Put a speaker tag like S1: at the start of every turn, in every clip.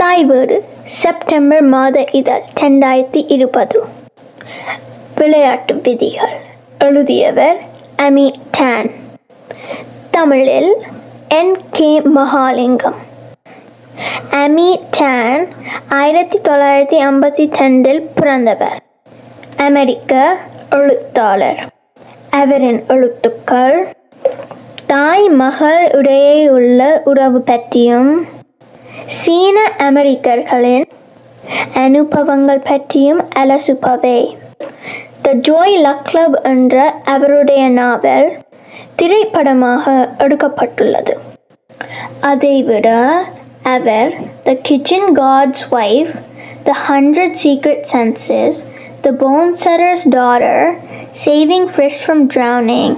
S1: தாய் வீடு செப்டம்பர் மாத இதழ் ரெண்டாயிரத்தி இருபது. விளையாட்டு விதிகள். எழுதியவர் அமி டான். தமிழில் N K Mahalingam. Amy Tan ஆயிரத்தி தொள்ளாயிரத்தி ஐம்பத்தி ரெண்டில் பிறந்தவர். அமெரிக்க எழுத்தாளர். அவரின் எழுத்துக்கள் தாய் மகள் இடையே உள்ள உறவு பற்றியும் சீன அமெரிக்கர்களின் அனுபவங்கள் பற்றியும் அலசுபவே. த ஜோய் லக் கிளப் என்ற அவருடைய நாவல் திரைப்படமாக எடுக்கப்பட்டுள்ளது. அதைவிட அவர் The Kitchen God's Wife The Hundred Secret Senses The Bonesetter's Daughter Saving Fish From Drowning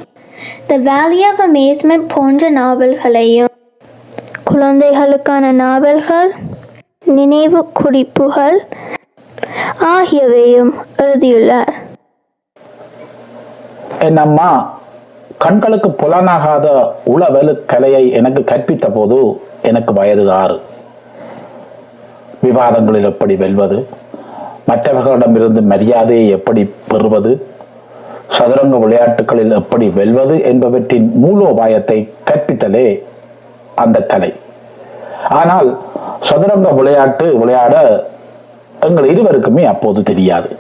S1: The Valley of Amazement போன்ற நாவல்களையும் குழந்தைகளுக்கான நாவல்கள் நினைவு குறிப்புகள் ஆகியவையும் எழுதியுள்ளார்.
S2: என் அம்மா கண்களுக்கு புலனாகாத உளவெளு கலையை எனக்கு கற்பித்த போது எனக்கு வயது ஆறு. விவாதங்களில் எப்படி வெல்வது? மற்றவர்களிடமிருந்து மரியாதையை எப்படி பெறுவது? சதுரங்க விளையாட்டுகளில் எப்படி வெல்வது என்பவற்றின் மூலோபாயத்தை கற்பித்தலே அந்த கலை. ஆனால் சதுரங்க விளையாட்டு விளையாட எங்கள் இருவருக்குமே அப்போது தெரியாது.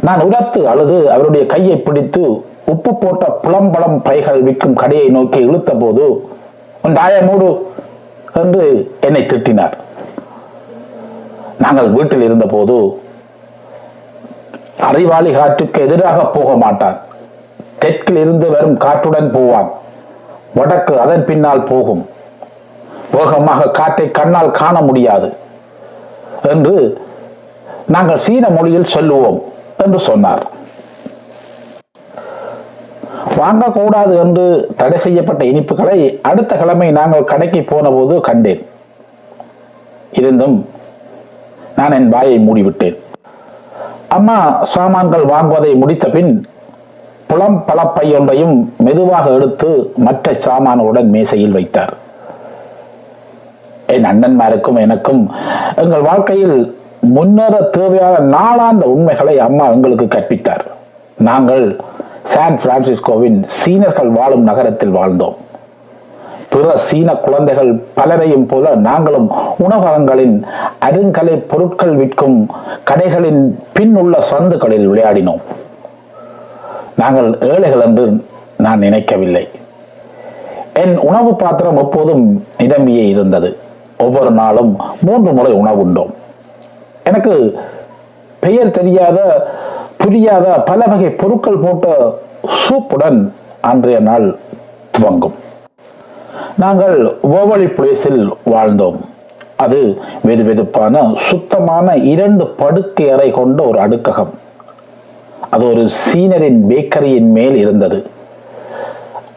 S2: நான் உரத்து அழுது அவருடைய கையை பிடித்து உப்பு போட்ட புலம்பழம் பைகள் விற்கும் கடையை நோக்கி இழுத்த போது உன் மூடு என்று என்னை திட்டினார். நாங்கள் வீட்டில் இருந்தபோது அறிவாளி காற்றுக்கு எதிராக போக மாட்டான். தெற்கில் இருந்து வரும் காற்றுடன் போவான். வடக்கு அதன் பின்னால் போகும். வேகமாக காற்றை கண்ணால் காண முடியாது என்று நாங்கள் சீன மொழியில் சொல்லுவோம் என்று சொன்னார். வாங்கக்கூடாது என்று தடை செய்யப்பட்ட இனிப்புகளை அடுத்த கிழமை நாங்கள் கடைக்கு போன போது கண்டேன். இருந்தும் நான் என் வாயை மூடிவிட்டேன். அம்மா சாமான்கள் வாங்குவதை முடித்த பின் புலம் பழப்பை ஒன்றையும் மெதுவாக எடுத்து மற்ற சாமானுடன் மேசையில் வைத்தார். என் அண்ணன்மாருக்கும் எனக்கும் எங்கள் வாழ்க்கையில் முன்னேற தேவையான நாளாந்த உண்மைகளை அம்மா எங்களுக்கு கற்பித்தார். நாங்கள் சான் பிரான்சிஸ்கோவின் சீனர்கள் வாழும் நகரத்தில் வாழ்ந்தோம். பிற சீன குழந்தைகள் பலரையும் போல நாங்களும் உணவகங்களின் அருங்கலை பொருட்கள் விற்கும் கடைகளின் பின் உள்ள சந்துகளில் விளையாடினோம். நாங்கள் ஏழைகள் என்று நான் நினைக்கவில்லை. என் உணவு பாத்திரம் எப்போதும் நிரம்பியே இருந்தது. ஒவ்வொரு நாளும் மூன்று முறை உணவு உண்டோம் எனக்கு பெயர் தெரியாத புரியாத பல வகை பொருட்கள் போட்ட சூப்புடன் அன்றைய நாள் துவங்கும். நாங்கள் ஓவலி பிளேஸில் வாழ்ந்தோம். அது வெது வெதுப்பான சுத்தமான இரண்டு படுக்கை அறை கொண்ட ஒரு அடுக்ககம். அது ஒரு சீனரின் பேக்கரியின் மேல் இருந்தது.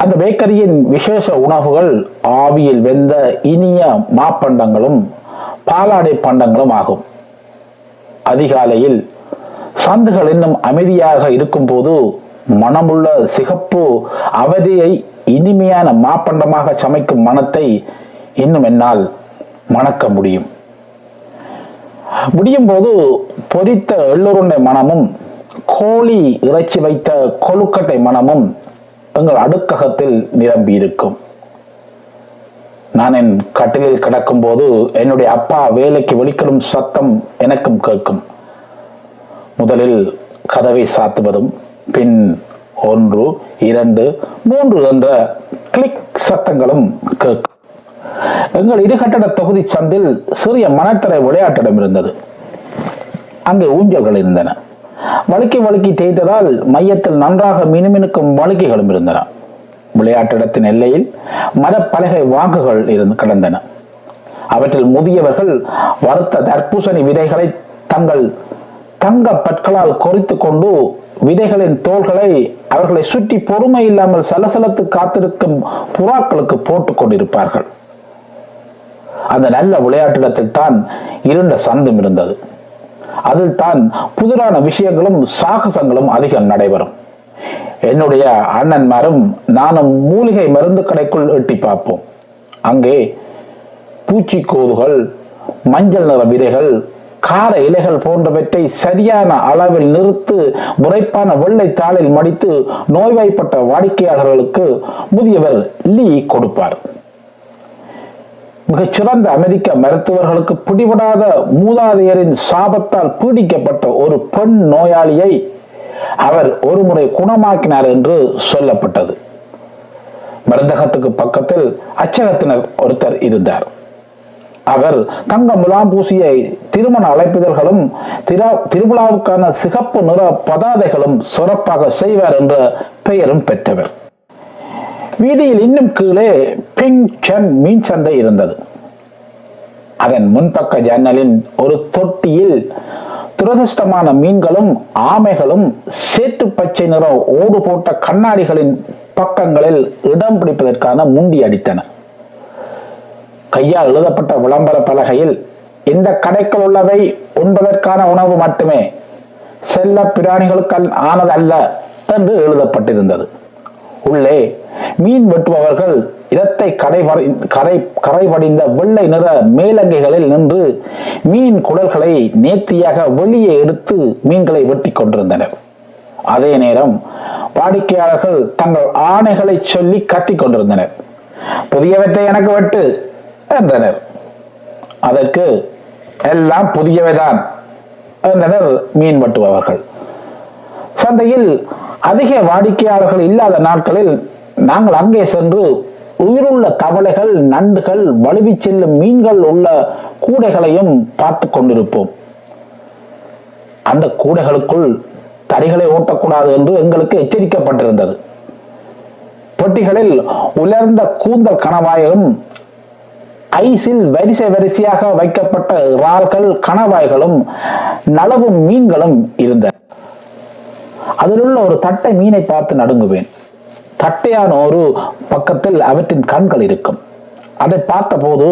S2: அந்த பேக்கரியின் விசேஷ உணவுகள் ஆவியில் வெந்த இனிய மாப்பண்டங்களும் பாலாடை பண்டங்களும் ஆகும். அதிகாலையில் சந்துகள் இன்னும் அமைதியாக இருக்கும்போது மனமுள்ள சிகப்பு அவதியை இனிமையான மாப்பண்டமாக சமைக்கும் மனத்தை இன்னும் என்னால் மணக்க முடியும். முடியும் போது பொரித்த எள்ளுருண்டை மனமும் கோழி இறைச்சி வைத்த கொழுக்கட்டை மனமும் எங்கள் அடுக்ககத்தில் நிரம்பி இருக்கும் நான் என் கட்டிலில் கிடக்கும் போது என்னுடைய அப்பா வேலைக்கு வெளிக்கிடும் சத்தம் எனக்கும் கேட்கும். முதலில் கதவை சாத்துவதும் பின் ஒன்று இரண்டு மூன்று என்ற கிளிக் சத்தங்களும் கேட்கும். எங்கள் இருகட்டட தொகுதி சந்தில் சிறிய மணத்தரை விளையாட்டிடம் இருந்தது. அங்கே ஊஞ்சல்கள் இருந்தன. வழுக்கி வழுக்கி தேய்த்ததால் மையத்தில் நன்றாக மினுமினுக்கும் வழுக்கைகளும் இருந்தன. விளையாட்டிடத்தின் எல்லையில் மரப்பலகை வாக்குகள் இருந்து கிடந்தன. அவற்றில் முதியவர்கள் வறுத்த தர்பூசணி விதைகளை தங்கள் தங்க பற்களால் கொறித்து கொண்டு விதைகளின் தோள்களை அவர்களை சுற்றி பொறுமை இல்லாமல் சலசலத்து காத்திருக்கும் புறாக்களுக்கு போட்டுக் கொண்டிருப்பார்கள். அந்த நல்ல விளையாட்டிடத்தில் தான் இருண்ட சந்தும் இருந்தது. அதில் தான் புதிரான விஷயங்களும் சாகசங்களும் அதிகம் நடைபெறும். என்னுடைய அண்ணன்மாரும் நானும் மூலிகை மருந்து கடைக்குள் எட்டி பார்ப்போம். அங்கே பூச்சிக்கோதுகள் மஞ்சள் நிற விதைகள் கார இலைகள் போன்றவற்றை சரியான அளவில் நிறுத்து முறைப்பான வெள்ளை தாளில் மடித்து நோய்வாய்ப்பட்ட வாடிக்கையாளர்களுக்கு முதியவர் லீ கொடுப்பார். மிகச்சிறந்த அமெரிக்க மருத்துவர்களுக்கு பிடிபடாத மூதாதையரின் சாபத்தால் பீடிக்கப்பட்ட ஒரு பெண் நோயாளியை அவர் ஒருமுறை குணமாக்கினார் என்று சொல்லப்பட்டது. மருந்தகத்துக்கு பக்கத்தில் அச்சகத்தினர் ஒருத்தர் இருந்தார். அவர் தங்க முலாம் பூசிய திருமண அழைப்பிதழ்களும் திருவிழாவுக்கான சிகப்பு நிற பதாதைகளும் சிறப்பாக செய்வார் என்ற பெயரும் பெற்றவர். வீதியில் இன்னும் கீழே பிங் சென் மீன் சந்தை இருந்தது. அதன் முன்பக்க ஜன்னலின் ஒரு தொட்டியில் துரதிர்ஷ்டமான மீன்களும் ஆமைகளும் சேற்று பச்சை நிற ஓடு போட்ட கண்ணாடிகளின் பக்கங்களில் இடம் பிடிப்பதற்கான முண்டி அடித்தன. கையால் எழுதப்பட்ட விளம்பர பலகையில் இந்த கடைக்குள் உள்ளவை உண்பதற்கான உணவு மட்டுமே. செல்ல பிராணிகளுக்கு ஆனதல்ல என்று எழுதப்பட்டிருந்தது. உள்ளே மீன் வெட்டுபவர்கள் இடத்தை கரை கரை கரைவடிந்த வெள்ளை நிற மேலங்கைகளில் நின்று மீன் குடல்களை நேர்த்தியாக வெளியே எடுத்து மீன்களை வெட்டி கொண்டிருந்தனர். அதே நேரம் வாடிக்கையாளர்கள் தங்கள் ஆணைகளை சொல்லி கத்திக் கொண்டிருந்தனர். புதியவற்றை எனக்கு வெட்டு என்றனர். அதற்கு எல்லாம் புதியவைதான் என்றனர் மீன் வெட்டுபவர்கள். சந்தையில் அதிக வாடிக்கையாளர்கள் இல்லாத நாட்களில் நாங்கள் அங்கே சென்று உயிருள்ள தவளைகள் நண்டுகள் வலுவி செல்லும் மீன்கள் உள்ள கூடைகளையும் பார்த்து கொண்டிருப்போம். அந்த கூடைகளுக்குள் தறிகளை ஓட்டக்கூடாது என்று எங்களுக்கு எச்சரிக்கப்பட்டிருந்தது. பெட்டிகளில் உலர்ந்த கூந்தல் கணவாயும் ஐஸில் வரிசை வரிசையாக வைக்கப்பட்ட இறால்கள் கணவாய்களும் நலவும் மீன்களும் இருந்தன. அதிலுள்ள ஒரு தட்டை மீனை பார்த்து நடுங்குவேன். தட்டையான ஒரு பக்கத்தில் அவற்றின் கண்கள் இருக்கும். அதை பார்த்தபோது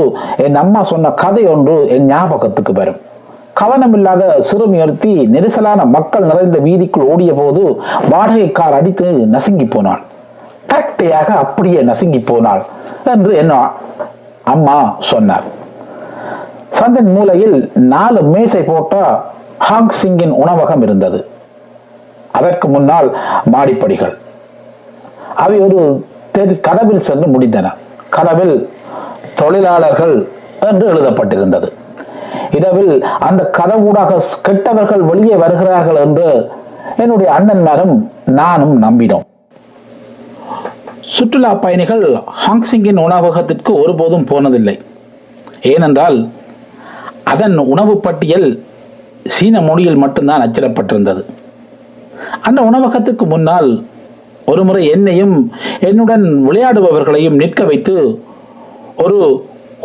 S2: என் அம்மா சொன்ன கதை ஒன்று என் ஞாபகத்துக்கு வரும். கவனமில்லாத சிறுமி ஒருத்தி நெரிசலான மக்கள் நிறைந்த வீதிக்குள் ஓடிய போது வாடகை கார் அடித்து நசுங்கி போனாள். தட்டையாக அப்படியே நசுங்கி போனாள் என்று என்ன அம்மா சொன்னார். சந்தின் மூலையில் நாலு மேசை போட்ட ஹாங் சிங்கின் உணவகம் இருந்தது. அதற்கு முன்னால் மாடிப்படிகள். அவை ஒரு தெரு கதவில் சென்று முடிந்தன. கதவில் தொழிலாளர்கள் என்று எழுதப்பட்டிருந்தது. இரவில் அந்த கதவூடாக கெட்டவர்கள் வெளியே வருகிறார்கள் என்று என்னுடைய அண்ணன்மாரும் நானும் நம்பினோம். சுற்றுலா பயணிகள் ஹாங்சிங்கின் உணவகத்திற்கு ஒருபோதும் போனதில்லை. ஏனென்றால் அதன் உணவு பட்டியல் சீன மொழியில் மட்டும்தான் அச்சிடப்பட்டிருந்தது. அந்த உணவகத்துக்கு முன்னால் ஒருமுறை என்னையும் என்னுடன் விளையாடுபவர்களையும் நிற்க வைத்து ஒரு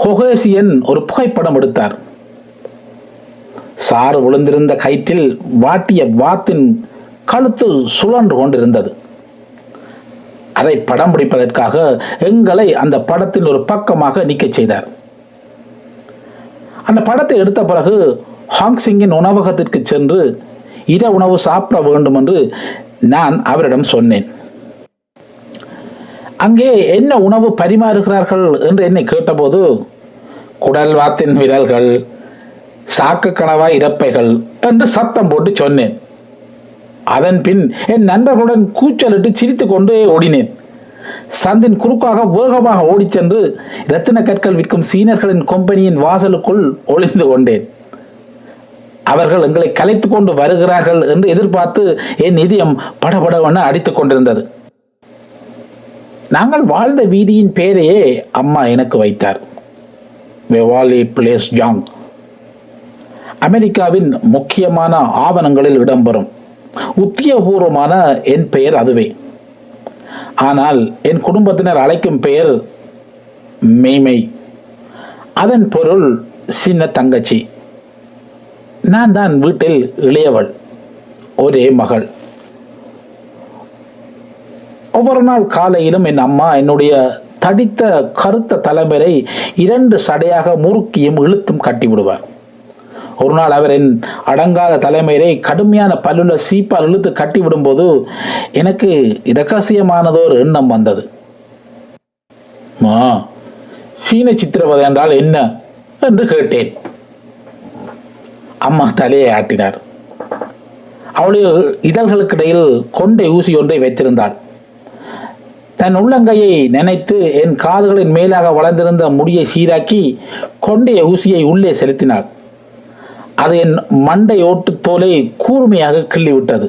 S2: ஹொகேசியன் ஒரு புகைப்படம் எடுத்தார். சாறு விழுந்திருந்த கயிற்றில் வாட்டிய வாத்தின் கழுத்து சுழன்று கொண்டிருந்தது. அதை படம் பிடிப்பதற்காக எங்களை அந்த படத்தின் ஒரு பக்கமாக நிற்கச் செய்தார். அந்த படத்தை எடுத்த பிறகு ஹாங்சிங்கின் உணவகத்திற்கு சென்று இர உணவு சாப்பிட வேண்டும் என்று நான் அவரிடம் சொன்னேன். அங்கே என்ன உணவு பரிமாறுகிறார்கள் என்று என்னை கேட்டபோது குடல் வாத்தின் விரல்கள் சாக்கு கணவாய் இறப்பைகள் என்று சத்தம் போட்டு சொன்னேன். அதன் பின் என் நண்பர்களுடன் கூச்சலிட்டு சிரித்து கொண்டு ஓடினேன். சந்தின் குறுக்காக வேகமாக ஓடிச் சென்று இரத்தின கற்கள் விற்கும் சீனர்களின் கம்பெனியின் வாசலுக்குள் ஒளிந்து கொண்டேன். அவர்கள் எங்களை கலைத்து கொண்டு வருகிறார்கள் என்று எதிர்பார்த்து என் இதயம் படபடவென அடித்து கொண்டிருந்தது. நாங்கள் வாழ்ந்த வீதியின் பெயரையே அம்மா எனக்கு வைத்தார். வெவாலி பிளேஸ் ஜாங் அமெரிக்காவின் முக்கியமான ஆவணங்களில் இடம்பெறும். உத்தியபூர்வமான என் பெயர் அதுவே. ஆனால் என் குடும்பத்தினர் அழைக்கும் பெயர் மெய்மை. அதன் பொருள் சின்ன தங்கச்சி. நான் தான் வீட்டில் இளையவள். ஒரே மகள். ஒவ்வொரு நாள் காலையிலும் என் அம்மா என்னுடைய தடித்த கருத்த தலைமுறை இரண்டு சடையாக முறுக்கியும் இழுத்தும் கட்டி விடுவார். ஒரு நாள் அவர் என் அடங்காத தலைமையை கடுமையான பல்லுள்ள சீப்பால் இழுத்து கட்டி விடும்போது எனக்கு இரகசியமானதோர் எண்ணம் வந்தது. மா சீன சித்திரவதை என்றால் என்ன? என்று கேட்டேன். அம்மா தலையை ஆட்டினார். அவளுடைய இதழ்களுக்கிடையில் கொண்டை ஊசி ஒன்றை வைத்திருந்தாள். தன் உள்ளங்கையை நினைத்து என் காதுகளின் மேலாக வளர்ந்திருந்த முடியை சீராக்கி கொண்டைய ஊசியை உள்ளே செலுத்தினாள். அது என் மண்டை ஓட்டு தோலை கூர்மையாக கிள்ளிவிட்டது.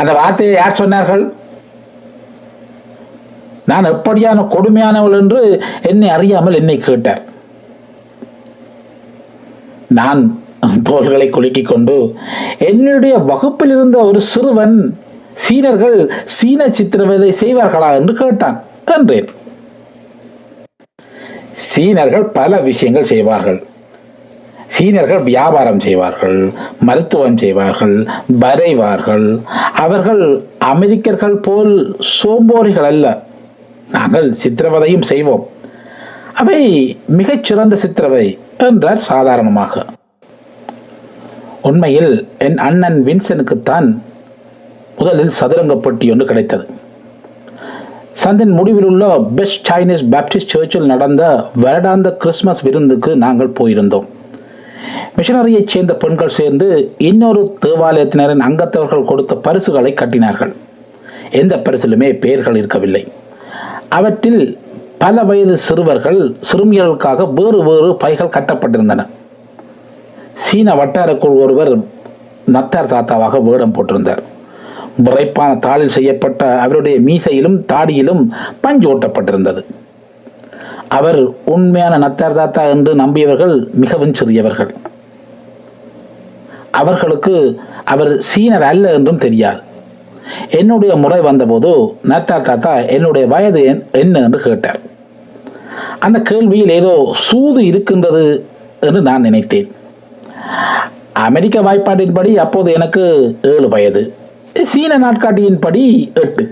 S2: அந்த வார்த்தையை யார் சொன்னார்கள்? நான் எப்படியான கொடுமையானவள் என்று என்னை அறியாமல் என்னை கேட்டார். நான் தோள்களை குலுக்கிக் கொண்டு என்னுடைய வகுப்பில் இருந்த ஒரு சிறுவன் சீனர்கள் சீன சித்திரவதை செய்வார்களா என்று கேட்டான் என்றேன். சீனர்கள் பல விஷயங்கள் செய்வார்கள். சீனர்கள் வியாபாரம் செய்வார்கள் மருத்துவம் செய்வார்கள் வரைவார்கள். அவர்கள் அமெரிக்கர்கள் போல் சோம்போரிகள் அல்ல. நாங்கள் சித்திரவதையும் செய்வோம். அவை மிகச்சிறந்த சித்திரவதை என்றார் சாதாரணமாக. உண்மையில் என் அண்ணன் வின்சனுக்குத்தான் முதலில் சதுரங்கப்பட்டி ஒன்று கிடைத்தது. சந்தின் முடிவில் உள்ள பெஸ்ட் சைனீஸ் பேப்டிஸ்ட் சர்ச்சில் நடந்த வருடாந்த கிறிஸ்மஸ் விருந்துக்கு நாங்கள் போயிருந்தோம். மிஷனரியைச் சேர்ந்த பெண்கள் சேர்ந்து இன்னொரு தேவாலயத்தினரின் அங்கத்தவர்கள் கொடுத்த பரிசுகளை கட்டினார்கள். எந்த பரிசிலுமே பெயர்கள் இருக்கவில்லை. அவற்றில் பல வயது சிறுவர்கள் சிறுமியர்களுக்காக வேறு வேறு பைகள் கட்டப்பட்டிருந்தன. சீன வட்டாரக்குள் ஒருவர் நத்தார் தாத்தாவாக வேடம் போட்டிருந்தார். விரைப்பான தாளில் செய்யப்பட்ட அவருடைய மீசையிலும் தாடியிலும் பஞ்சு ஓட்டப்பட்டிருந்தது அவர் உண்மையான நத்தார் தாத்தா என்று நம்பியவர்கள் மிகவும் சிறியவர்கள். அவர்களுக்கு அவர் சீனர் அல்ல என்றும் தெரியாது. என்னுடைய முறை வந்தபோது நத்தார் தாத்தா என்னுடைய வயது என்- என்ன என்று கேட்டார். அந்த கேள்வியில் ஏதோ சூது இருக்கின்றது என்று நான் நினைத்தேன். அமெரிக்க வாய்ப்பாட்டின்படி அப்போது எனக்கு ஏழு வயது. சீன நாட்காட்டியின்படி எட்டு.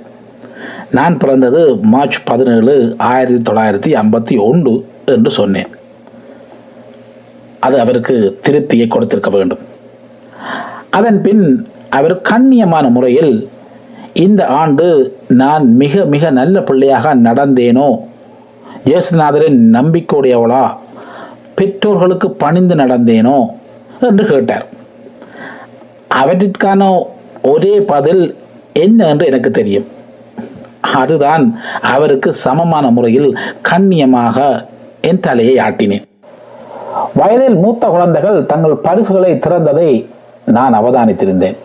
S2: நான் பிறந்தது மார்ச் பதினேழு ஆயிரத்தி தொள்ளாயிரத்தி ஐம்பத்தி ஒன்று என்று சொன்னேன். அது அவருக்கு திருப்தியை கொடுத்திருக்க வேண்டும். அதன் பின் அவர் கண்ணியமான முறையில் இந்த ஆண்டு நான் மிக மிக நல்ல பிள்ளையாக நடந்தேனோ இயேசுநாதரின் நம்பிக்கையுடையவளா பெற்றோர்களுக்கு பணிந்து நடந்தேனோ என்று கேட்டார். அவற்றிற்கான ஒரே பதில் என்ன என்று எனக்கு தெரியும். அதுதான் அவருக்கு சமமான முறையில் கண்ணியமாக என் தலையை ஆட்டினேன். வயதில் மூத்த குழந்தைகள் தங்கள் பரிசுகளை திறந்ததை நான் அவதானித்திருந்தேன்.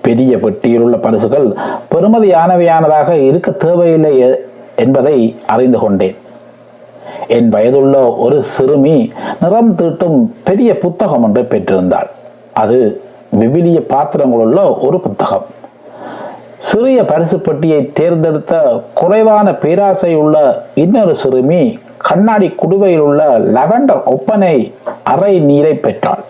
S2: பெரிய பெட்டியில் உள்ள பரிசுகள் பெறுமதியானவையானதாக இருக்க தேவையில்லை என்பதை அறிந்து கொண்டேன். என் வயதுள்ள ஒரு சிறுமி நிறம் தீட்டும் பெரிய புத்தகம் ஒன்றை பெற்றிருந்தாள். அது விவிலிய பாத்திரங்களுள்ள ஒரு புத்தகம். சிறிய பரிசு பெட்டியை தேர்ந்தெடுத்த குறைவான பேராசை உள்ள இன்னொரு சிறுமி கண்ணாடி குடுவையில் உள்ள லெவண்டர் ஒப்பனை அறை நீரை பெற்றாள்.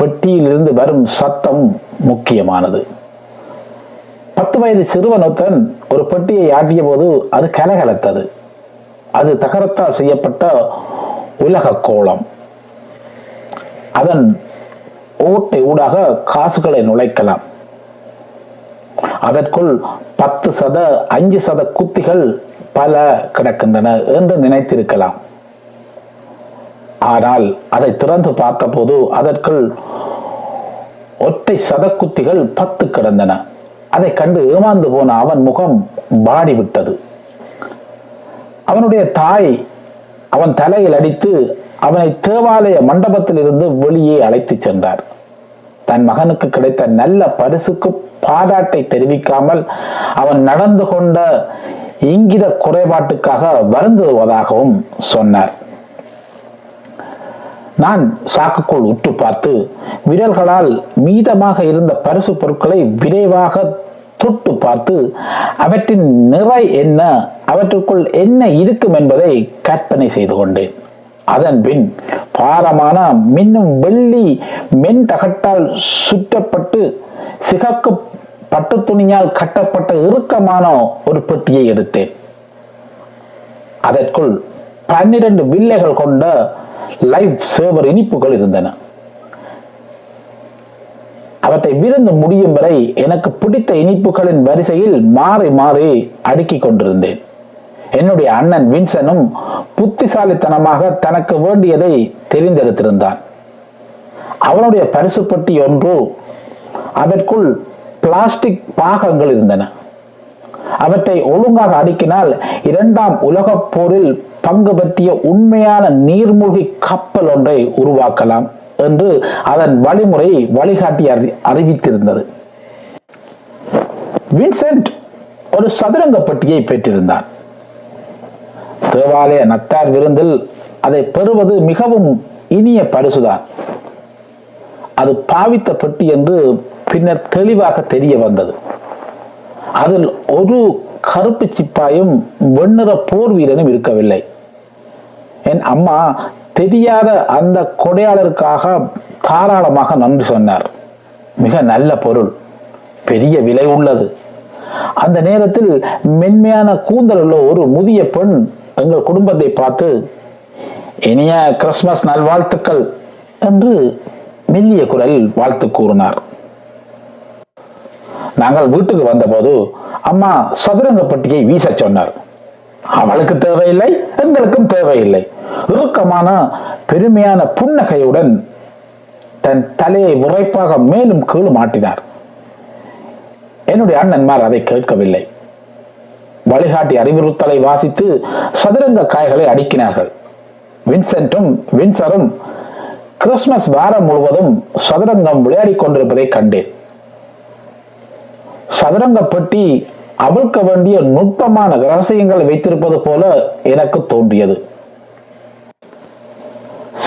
S2: பெட்டியிலிருந்து வரும் சத்தம் முக்கியமானது. பத்து வயது சிறுவனொத்தன் ஒரு பெட்டியை ஆட்டிய போது அது கலகலத்தது. அது தகரத்தால் செய்யப்பட்ட உலக கோலம். அதன் ஓட்டை ஊடாக காசுகளை நுழைக்கலாம். அதற்குள் பத்து சத அஞ்சு சத குத்திகள் பல கிடக்கின்றன என்று நினைத்திருக்கலாம். ஆனால் அதை திறந்து பார்த்தபோது அதற்குள் ஒற்றை சதக்குத்திகள் பத்து கிடந்தன. அதை கண்டு ஏமாந்து போன அவன் முகம் வாடிவிட்டது. அவனுடைய தாய் அவன் தலையில் அடித்து அவனை தேவாலய மண்டபத்தில் இருந்து வெளியே அழைத்துச் சென்றார். தன் மகனுக்கு கிடைத்த நல்ல பரிசுக்கு பாராட்டை தெரிவிக்காமல் அவன் நடந்து கொண்ட இங்கித குறைபாட்டுக்காக வருந்துவதாகவும் சொன்னார். நான் சாக்குக்குள் உற்று பார்த்து விரல்களால் மீதமாக இருந்த பரிசு பொருட்களை விரைவாக தொட்டு பார்த்து அவற்றின் நிறை என்ன அவற்றுக்குள் என்ன இருக்கும் என்பதை கற்பனை செய்து கொண்டேன். அதன் பின் பாரமான மின்னும் வெள்ளி மென் தகட்டால் சுற்றப்பட்டு சிகக்கு பட்டு துணியால் கட்டப்பட்ட இறுக்கமான ஒரு பெட்டியை எடுத்தேன். அதற்குள் பன்னிரண்டு வில்லைகள் கொண்ட லைவ் சேவர் இனிப்புகள் இருந்தன. அவற்றை விருந்து முடியும் வரை எனக்கு பிடித்த இனிப்புகளின் வரிசையில் மாறி மாறி அடுக்கிக் கொண்டிருந்தேன். என்னுடைய அண்ணன் வின்சனும் புத்திசாலித்தனமாக தனக்கு வேண்டியதை தெரிந்தெடுத்திருந்தான். அவனுடைய பரிசு பெட்டி ஒன்று அதற்குள் பிளாஸ்டிக் பாகங்கள் இருந்தன. அவற்றை ஒழுங்காக அடுக்கினால் இரண்டாம் உலகப் போரில் பங்கு பற்றிய உண்மையான நீர்மூழ்கி கப்பல் ஒன்றை உருவாக்கலாம் என்று அதன் வழிமுறை வழிகாட்டி அறி அறிவித்திருந்தது. வின்சென்ட் ஒரு சதுரங்க பெட்டியை பெற்றிருந்தான். தேவாலய நத்தார் விருந்தில் அதை பெறுவது மிகவும் இனிய பரிசுதான். அது பாவித்த பெட்டி என்று பின்னர் தெளிவாக தெரிய வந்தது. அதில் ஒரு கருப்பு சிப்பாயும் வெண்ணிற போர் வீரனும் இருக்கவில்லை. என் அம்மா தெரியாத அந்த கொடையாளருக்காக தாராளமாக நன்றி சொன்னார். மிக நல்ல பொருள். பெரிய விலை உள்ளது. அந்த நேரத்தில் மென்மையான கூந்தல் உள்ள ஒரு முதிய பெண் எங்கள் குடும்பத்தை பார்த்து இனிய கிறிஸ்துமஸ் நல்வாழ்த்துக்கள் என்று மெல்லிய குரலில் வாழ்த்து கூறினார். நாங்கள் வீட்டுக்கு வந்தபோது அம்மா சதுரங்கப்பட்டியை வீச வீசச் சொன்னார். அவளுக்கு தேவையில்லை எங்களுக்கும் தேவையில்லை. இறுக்கமான பெருமையான புன்னகையுடன் தன் தலையை உரைப்பாக மேலும் கீழும் ஆட்டினார். என்னுடைய அண்ணன்மார் அதை கேட்கவில்லை. வழிகாட்டி அறிவுறுத்தலை வாசித்து சதுரங்க காய்களை அடுக்கினார்கள். வின்சென்ட்டும் வின்சரும் கிறிஸ்துமஸ் வாரம் முழுவதும் சதுரங்கம் விளையாடிக் கொண்டிருப்பதை கண்டேன். சதுரங்க பெட்டி அவிழ்க்க வேண்டிய நுட்பமான ரகசியங்களை வைத்திருப்பது போல எனக்கு தோன்றியது.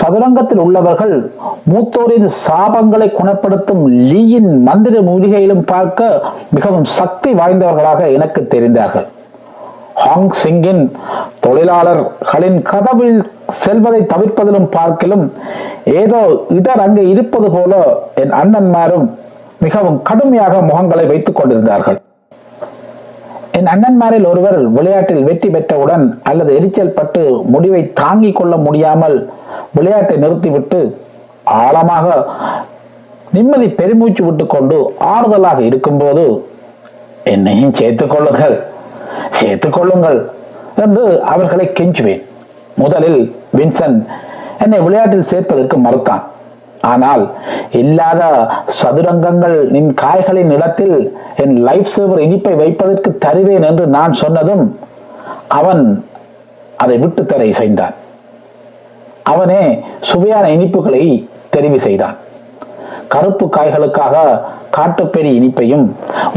S2: சதுரங்கத்தில் உள்ளவர்கள் மூத்தோரின் சாபங்களை குணப்படுத்தும் லீயின் மந்திர மூலிகையிலும் பார்க்க மிகவும் சக்தி வாய்ந்தவர்களாக எனக்கு தெரிந்தார்கள். ஹாங் சிங்கின் தொழிலாளர்களின் கதவில் செல்வதை தவிர்ப்பதிலும் பார்க்கிலும் ஏதோ இடர் அங்கே இருப்பது போல என் அண்ணன்மாரும் மிகவும் கடுமையாக முகங்களை வைத்துக் கொண்டிருந்தார்கள். என் அண்ணன்மாரில் ஒருவர் விளையாட்டில் வெற்றி பெற்றவுடன் அல்லது எரிச்சல் பட்டு முடிவை தாங்கிக் கொள்ள முடியாமல் விளையாட்டை நிறுத்திவிட்டு ஆழமாக நிம்மதி பெருமூச்சு விட்டுக்கொண்டு ஆறுதலாக இருக்கும்போது என்னையும் சேர்த்துக் கொள்ளுங்கள். சேர்த்துக் கொள்ளுங்கள் என்று அவர்களை கெஞ்சுவேன். முதலில் வின்சன் என்னை விளையாட்டில் சேர்ப்பதற்கு மறுத்தான். ஆனால் இல்லாத சதுரங்கங்கள் நின் காய்களின் இடத்தில் என் லைஃப் சேவர் இனிப்பை வைப்பதற்கு தருவேன் என்று நான் சொன்னதும் அவன் அதை விட்டு தர இசைந்தான். அவனே சுவையான இனிப்புகளை தெரிவு செய்தான். கருப்பு காய்களுக்காக காட்டுப்பெரி இனிப்பையும்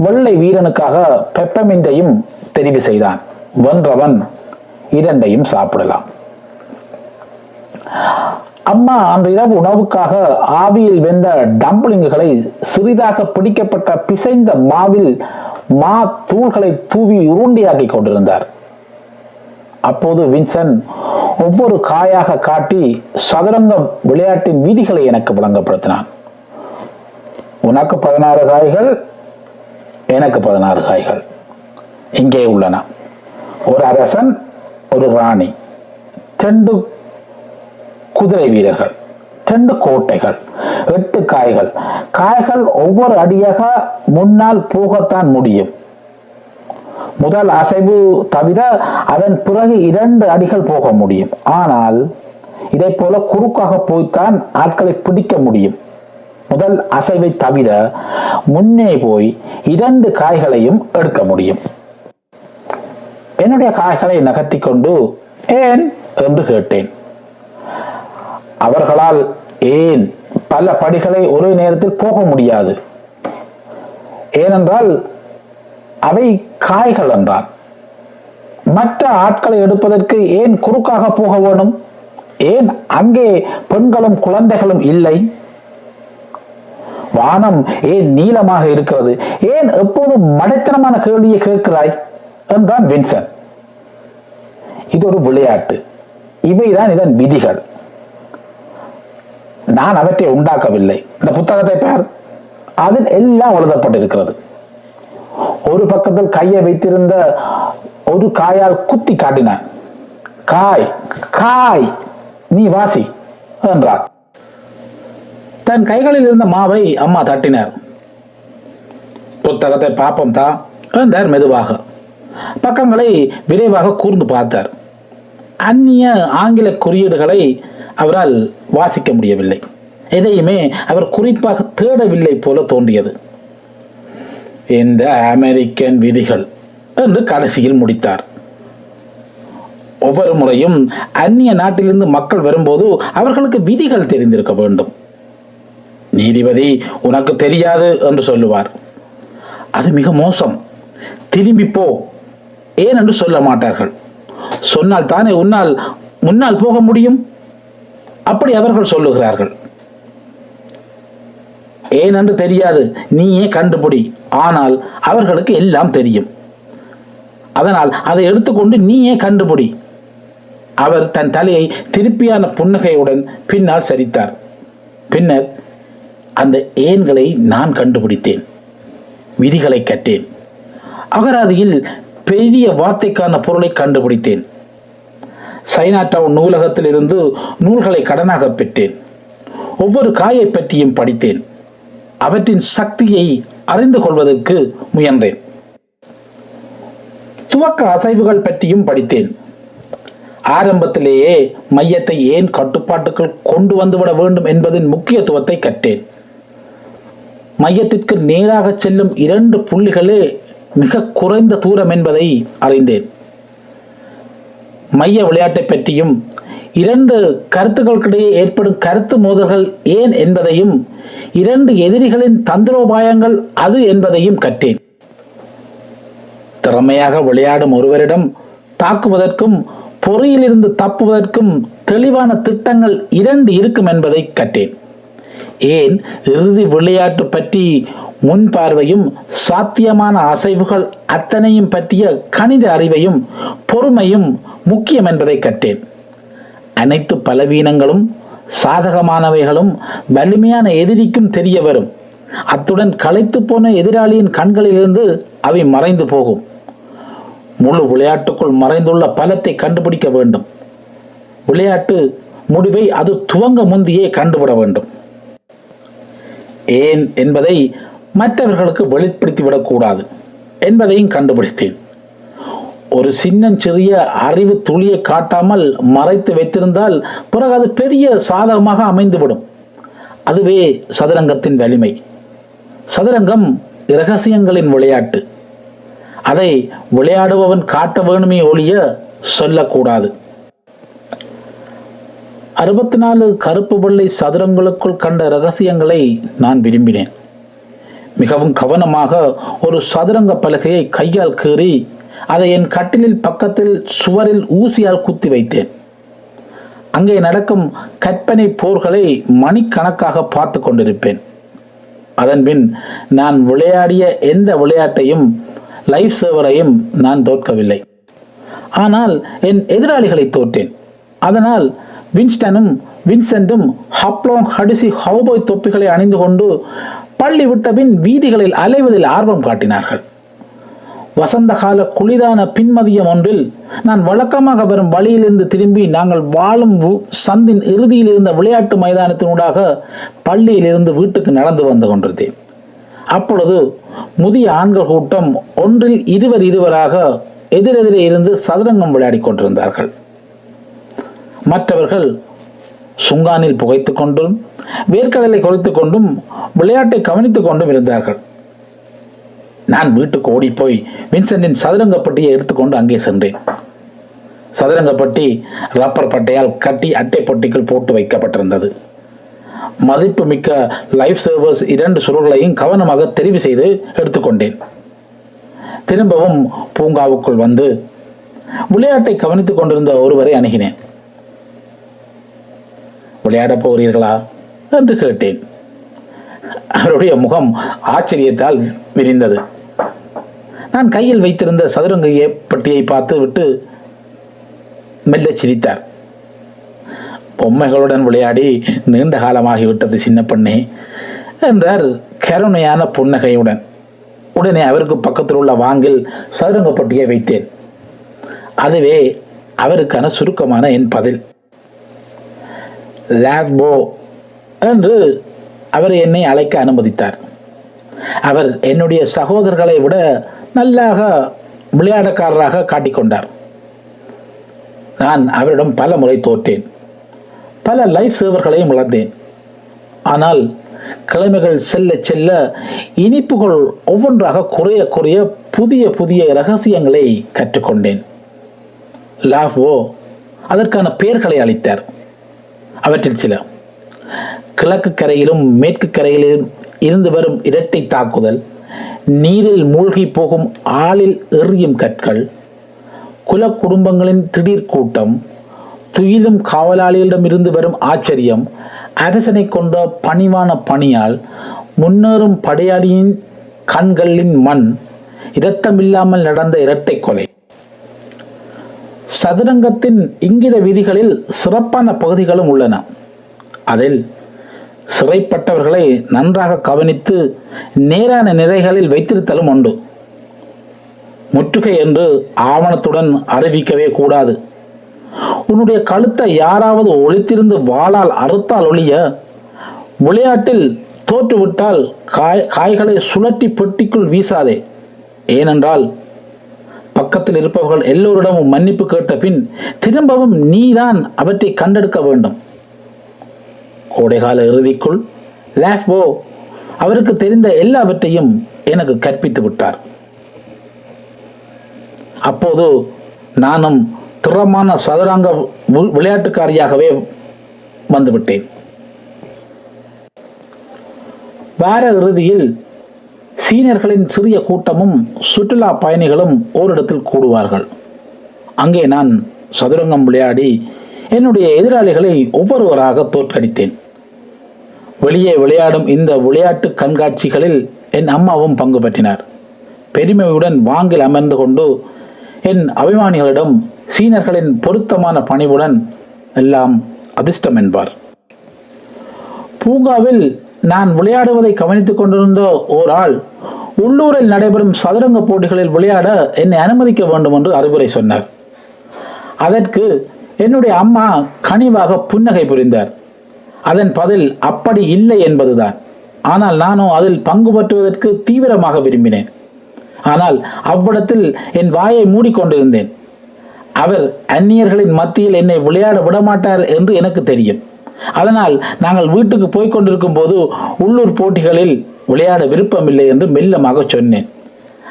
S2: வெள்ளை வீரனுக்காக பெப்பமிந்தையும் தெரிவு செய்தான். வென்றவன் இரண்டையும் சாப்பிடலாம். அம்மா அன்று இரவு உணவுக்காக ஆவியில் வெந்த டம்ளிங்குகளை சிறிதாக பிடிக்கப்பட்ட பிசைந்த மாவில் மா தூள்களை தூவி உருண்டியாக்கி கொண்டிருந்தார். அப்போது வின்சன் ஒவ்வொரு காயாக காட்டி சதுரங்கம் விளையாட்டின் விதிகளை எனக்கு விளங்கப்படுத்தினான். உனக்கு பதினாறு காய்கள் எனக்கு பதினாறு காய்கள். இங்கே உள்ளன. ஒரு அரசன் ஒரு ராணி ரெண்டு குதிரை வீரர்கள் ரெண்டு கோட்டைகள் எட்டு காய்கள். காய்கள் ஒவ்வொரு அடியாக முன்னால் போகத்தான் முடியும். முதல் அசைவு தவிர அதன் பிறகு இரண்டு அடிகள் போக முடியும். ஆனால் இதை போல குறுக்காக போய்த்தான் ஆட்களை பிடிக்க முடியும். முதல் அசைவை தவிர முன்னே போய் இரண்டு காய்களையும் எடுக்க முடியும். என்னுடைய காய்களை நகர்த்தி கொண்டு ஏன் என்று கேட்டேன். அவர்களால் ஏன் பல படிகளை ஒரே நேரத்தில் போக முடியாது? ஏனென்றால் அவை காய்கள் என்றான் மற்ற ஆட்களை எடுப்பதற்கு ஏன் குறுக்காக போக வேணும்? ஏன் அங்கே பெண்களும் குழந்தைகளும் இல்லை? வானம் ஏன் நீளமாக இருக்கிறது? ஏன் எப்போதும் மடைத்தனமான கேள்வியை கேட்கிறாய்? என்றான் வின்சன். இது ஒரு விளையாட்டு. இவைதான் இதன் விதிகள். நான் அவற்றை உண்டாக்கவில்லை. இந்த புத்தகத்தை பார். அதில் எல்லாம் எழுதப்பட்டிருக்கிறது. ஒரு பக்கத்தில் கையை வைத்திருந்த ஒரு காயால் குத்தி காட்டினான். காய் காய் நீ வாசி என்றார். தன் கைகளில் இருந்த மாவை அம்மா தட்டினார். புத்தகத்தை பார்ப்போம் தான் என்றார் மெதுவாக. பக்கங்களை விரைவாக கூர்ந்து பார்த்தார். அந்நிய ஆங்கில குறியீடுகளை அவரால் வாசிக்க முடியவில்லை. எதையுமே அவர் குறிப்பாக தேடவில்லை போல தோன்றியது. இந்த அமெரிக்கன் விதிகள் என்று கடைசியில் முடித்தார். ஒவ்வொரு முறையும் அந்நிய நாட்டிலிருந்து மக்கள் வரும்போது அவர்களுக்கு விதிகள் தெரிந்திருக்க வேண்டும். நீதிபதி உனக்கு தெரியாது என்று சொல்லுவார். அது மிக மோசம். திரும்பி போ ஏன் என்று சொல்ல மாட்டார்கள். சொன்னால் தானே உன்னால் முன்னால் போக முடியும்? அப்படி அவர்கள் சொல்லுகிறார்கள். ஏன் என்று தெரியாது நீயே கண்டுபிடி. ஆனால் அவர்களுக்கு எல்லாம் தெரியும். அதனால் அதை எடுத்துக்கொண்டு நீயே கண்டுபிடி. அவர் தன் தலையை திருப்பியான புன்னகையுடன் பின்னால் சரித்தார். பின்னர் அந்த ஏன்களை நான் கண்டுபிடித்தேன். விதிகளை கற்றேன். அகராதியில் பெரிய வார்த்தைக்கான பொருளை கண்டுபிடித்தேன். சைனா டவுன் நூலகத்தில் இருந்து நூல்களை கடனாக பெற்றேன். ஒவ்வொரு காயை பற்றியும் படித்தேன். அவற்றின் சக்தியை அறிந்து கொள்வதற்கு முயன்றேன். துவக்க அசைவுகள் பற்றியும் படித்தேன். ஆரம்பத்திலேயே மையத்தை ஏன் கட்டுப்பாட்டுக்குள் கொண்டு வந்துவிட வேண்டும் என்பதின் முக்கியத்துவத்தை கட்டேன் மையத்திற்கு நேராக செல்லும் இரண்டு புள்ளிகளே மிக குறைந்த தூரம் என்பதை அறிந்தேன். மைய விளையாட்டை பற்றியும் இரண்டு கருத்துக்களுக்கிடையே ஏற்படும் கருத்து மோதல்கள் ஏன் என்பதையும் இரண்டு எதிரிகளின் தந்திரோபாயங்கள் அது என்பதையும் கற்றேன். திறமையாக விளையாடும் ஒருவரிடம் தாக்குவதற்கும் பொறியிலிருந்து தப்புவதற்கும் தெளிவான திட்டங்கள் இரண்டு இருக்கும் என்பதை கற்றேன். ஏன்? இறுதி விளையாட்டு பற்றி முன்பார்வையும் சாத்தியமான அசைவுகள் அத்தனையும் பற்றிய கணித அறிவையும் பொறுமையும் முக்கியம் என்பதை கற்றேன். அனைத்து பலவீனங்களும் சாதகமானவைகளும் வலிமையான எதிரிக்கும் தெரிய வரும். அத்துடன் களைத்து போன எதிராளியின் கண்களிலிருந்து அவை மறைந்து போகும். முழு விளையாட்டுக்குள் மறைந்துள்ள பலத்தை கண்டுபிடிக்க வேண்டும். விளையாட்டு முடிவை அது துவங்க முந்தியே கண்டுபிட வேண்டும். ஏன் என்பதை மற்றவர்களுக்கு வெளிப்படுத்திவிடக்கூடாது என்பதையும் கண்டுபிடித்தேன். ஒரு சின்னஞ்சிறிய அறிவு துளியை காட்டாமல் மறைத்து வைத்திருந்தால் பிறகு அது பெரிய சாதகமாக அமைந்துவிடும். அதுவே சதுரங்கத்தின் வலிமை. சதுரங்கம் இரகசியங்களின் விளையாட்டு. அதை விளையாடுபவன் காட்ட வேணுமே ஒழிய சொல்லக்கூடாது. அறுபத்தி நாலு கருப்பு வெள்ளை சதுரங்களுக்குள் கண்ட ரகசியங்களை நான் விரும்பினேன். மிகவும் கவனமாக ஒரு சதுரங்க பலகையை கையால் கீறி அதை என் கட்டிலில் பக்கத்தில் சுவரில் ஊசியால் குத்தி வைத்தேன். அங்கே நடக்கும் கற்பனை போர்களை மணிக்கணக்காக பார்த்து கொண்டிருப்பேன். அதன்பின் நான் விளையாடிய எந்த விளையாட்டையும் லைஃப் சேவரையும் நான் தோற்கவில்லை. ஆனால் என் எதிராளிகளை தோற்றேன். அதனால் வின்ஸ்டனும் வின்சென்டும் ஹப்லோங் ஹடிசி ஹவுபாய் தொப்பிகளை அணிந்து கொண்டு பள்ளி விட்டபின் வீதிகளில் அலைவதில் ஆர்வம் காட்டினார்கள். வசந்த கால குளிரான பின்மதியம் ஒன்றில் நான் வழக்கமாக வரும் வழியிலிருந்து திரும்பி நாங்கள் வாழும் சந்தின் இறுதியில் இருந்த விளையாட்டு மைதானத்தினூடாக பள்ளியிலிருந்து வீட்டுக்கு நடந்து வந்து கொண்டிருந்தேன். அப்பொழுது முதிய ஆண்கள் கூட்டம் ஒன்றில் இருவர் இருவராக எதிரெதிரே இருந்து சதுரங்கம் விளையாடி கொண்டிருந்தார்கள். மற்றவர்கள் சுங்கானில் புகைத்து கொண்டும் வேர்க்கடலை குறைத்து கொண்டும் விளையாட்டை கவனித்துக் கொண்டும் இருந்தார்கள். நான் வீட்டுக்கு ஓடிப்போய் வின்சென்டின் சதுரங்கப்பட்டியை எடுத்துக்கொண்டு அங்கே சென்றேன். சதுரங்கப்பட்டி ரப்பர் பட்டையால் கட்டி அட்டை பொட்டிக்குள் போட்டு வைக்கப்பட்டிருந்தது. மதிப்பு மிக்க லைஃப் சேவர்ஸ் இரண்டு சுருள்களையும் கவனமாக தெரிவு செய்து எடுத்துக்கொண்டேன். திரும்பவும் பூங்காவுக்குள் வந்து விளையாட்டை கவனித்துக் கொண்டிருந்த ஒருவரை அணுகினேன். விளையாடப் போகிறீர்களா? என்று கேட்டேன். அவருடைய முகம் ஆச்சரியத்தால் விரிந்தது நான் கையில் வைத்திருந்த சதுரங்க பட்டியை பார்த்து விட்டு மெல்ல சிரித்தார். பொம்மைகளுடன் விளையாடி நீண்ட காலமாகிவிட்டது சின்ன பெண்ணே என்றார் கருணையான புன்னகையுடன். உடனே அவருக்கு பக்கத்தில் உள்ள வாங்கில் சதுரங்கப்பட்டியை வைத்தேன். அதுவே அவருக்கான சுருக்கமான என் பதில். லாத்போ என்று அவர் என்னை அழைக்க அனுமதித்தார். அவர் என்னுடைய சகோதரர்களை விட நல்லாக விளையாடக்காரராக காட்டிக்கொண்டார் நான் அவரிடம் பல முறை தோற்றேன். பல லைஃப் சேவர்களையும் வளர்ந்தேன் ஆனால் கிழமைகள் செல்ல செல்ல இனிப்புகள் ஒவ்வொன்றாக குறைய குறைய புதிய புதிய ரகசியங்களை கற்றுக்கொண்டேன். லாஃபோ அதற்கான பெயர்களை அளித்தார். அவற்றில் சில. கிழக்கு கரையிலும் மேற்கு கரையிலும் இருந்து வரும் இரட்டை தாக்குதல் நீரில் மூழ்கி போகும் ஆளில் எறியும் கற்கள் குல குடும்பங்களின் திடீர் கூட்டம் துயிலும் காவலாளிகளிடமிருந்து வரும் ஆச்சரியம் அரசனை கொண்ட பணிவான பணியால் முன்னேறும் படையாளியின் கண்களின் மண் இரத்தமில்லாமல் நடந்த இரட்டை கொலை. சதுரங்கத்தின் இங்கித விதிகளில் சிறப்பான பகுதிகளும் உள்ளன. அதில் சிறைப்பட்டவர்களை நன்றாக கவனித்து நேரான நிறைகளில் வைத்திருத்தலும் உண்டு. முற்றுகை என்று ஆவணத்துடன் அறிவிக்கவே கூடாது. உன்னுடைய கழுத்தை யாராவது ஒழித்திருந்து வாளால் அறுத்தால் ஒழிய விளையாட்டில் தோற்றுவிட்டால் காய் காய்களை சுழட்டி பெட்டிக்குள் வீசாதே. ஏனென்றால் பக்கத்தில் இருப்பவர்கள் எல்லோரிடமும் மன்னிப்பு கேட்ட பின் திரும்பவும் நீதான் அவற்றை கண்டெடுக்க வேண்டும். கோடைகால இறுதிக்குள் லாஃபோ அவருக்கு தெரிந்த எல்லாவற்றையும் எனக்கு கற்பித்து விட்டார். அப்போது நானும் திறமான சதுரங்க விளையாட்டுக்காரியாகவே வந்துவிட்டேன் வார இறுதியில் சீனியர்களின் சிறிய கூட்டமும் சுற்றுலா பயணிகளும் ஓரிடத்தில் கூடுவார்கள். அங்கே நான் சதுரங்கம் விளையாடி என்னுடைய எதிராளிகளை ஒவ்வொருவராக தோற்கடித்தேன். வெளியே விளையாடும் இந்த விளையாட்டு கண்காட்சிகளில் என் அம்மாவும் பங்கு பற்றினார். பெருமையுடன் வாங்கில் அமர்ந்து கொண்டு என் அபிமானிகளிடம் சீனர்களின் பொருத்தமான பணிவுடன் எல்லாம் அதிர்ஷ்டம் என்பார் பூங்காவில் நான் விளையாடுவதை கவனித்துக் கொண்டிருந்த ஓர் ஆள் உள்ளூரில் நடைபெறும் சதுரங்க போட்டிகளில் விளையாட என்னை அனுமதிக்க வேண்டும் என்று அறிவுரை சொன்னார். அதற்கு என்னுடைய அம்மா கனிவாக புன்னகை புரிந்தார். அதன் பதில் அப்படி இல்லை என்பதுதான். ஆனால் நானும் அதில் பங்கு பற்றுவதற்கு தீவிரமாக விரும்பினேன். ஆனால் அவ்விடத்தில் என் வாயை மூடிக்கொண்டிருந்தேன் அவர் அந்நியர்களின் மத்தியில் என்னை விளையாட விடமாட்டார் என்று எனக்கு தெரியும். அதனால் நாங்கள் வீட்டுக்கு போய்க் கொண்டிருக்கும் போது உள்ளூர் போட்டிகளில் விளையாட விருப்பமில்லை என்று மெல்லமாக சொன்னேன்.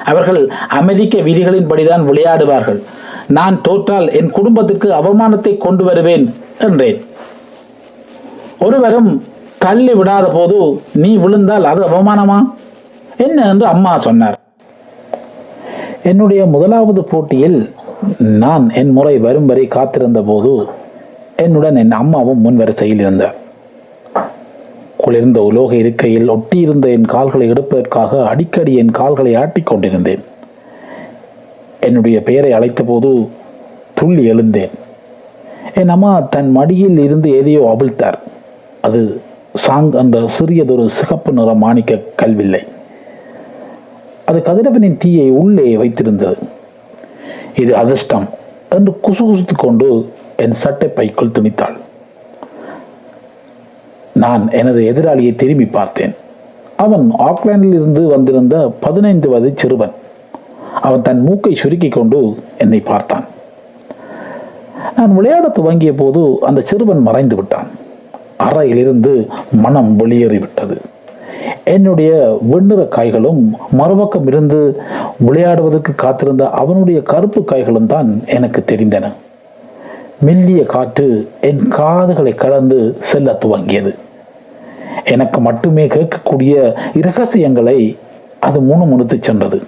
S2: அவர்கள் அமெரிக்க விதிகளின்படிதான் விளையாடுவார்கள். நான் தோற்றால் என் குடும்பத்துக்கு அவமானத்தை கொண்டு வருவேன் என்றேன். ஒருவரும் தள்ளி விடாத போது நீ விழுந்தால் அது அவமானமா? என்ன? என்று அம்மா சொன்னார். என்னுடைய முதலாவது போட்டியில் நான் என் முறை வரும் வரை காத்திருந்த போது என்னுடன் என் அம்மாவும் முன் வரிசையில் இருந்தார் குளிர்ந்த உலோக இருக்கையில் ஒட்டியிருந்த என் கால்களை எடுப்பதற்காக அடிக்கடி என் கால்களை ஆட்டிக் கொண்டிருந்தேன். என்னுடைய பெயரை அழைத்தபோது துள்ளி எழுந்தேன். என் அம்மா தன் மடியில் இருந்து எதையோ அவிழ்த்தார். அது சாங் என்ற சிறியதொரு சிகப்பு நிற மாணிக்க கல்வில்லை. அது கதிரவனின் தீயை உள்ளே வைத்திருந்தது. இது அதிர்ஷ்டம் என்று குசுகுசுத்து கொண்டு என் சட்டை பைக்குள் துணித்தாள். நான் எனது எதிராளியை திரும்பி பார்த்தேன். அவன் ஆக்லாண்டில் இருந்து வந்திருந்த பதினைந்து வயது சிறுவன். அவன் தன் மூக்கை சுருக்கிக் கொண்டு என்னை பார்த்தான். நான் விளையாட துவங்கிய போது அந்த சிறுவன் மறைந்து விட்டான். அறையிலிருந்து மனம் வெளியேறிவிட்டது. என்னுடைய வெண்ணிற காய்களும் மறுபக்கம் இருந்து விளையாடுவதற்கு காத்திருந்த அவனுடைய கருப்பு காய்களும் தான் எனக்கு தெரிந்தன. மெல்லிய காற்று என் காதுகளை கடந்து செல்ல துவங்கியது. எனக்கு மட்டுமே கேட்கக்கூடிய இரகசியங்களை அது முணுமுணுத்து சென்றது.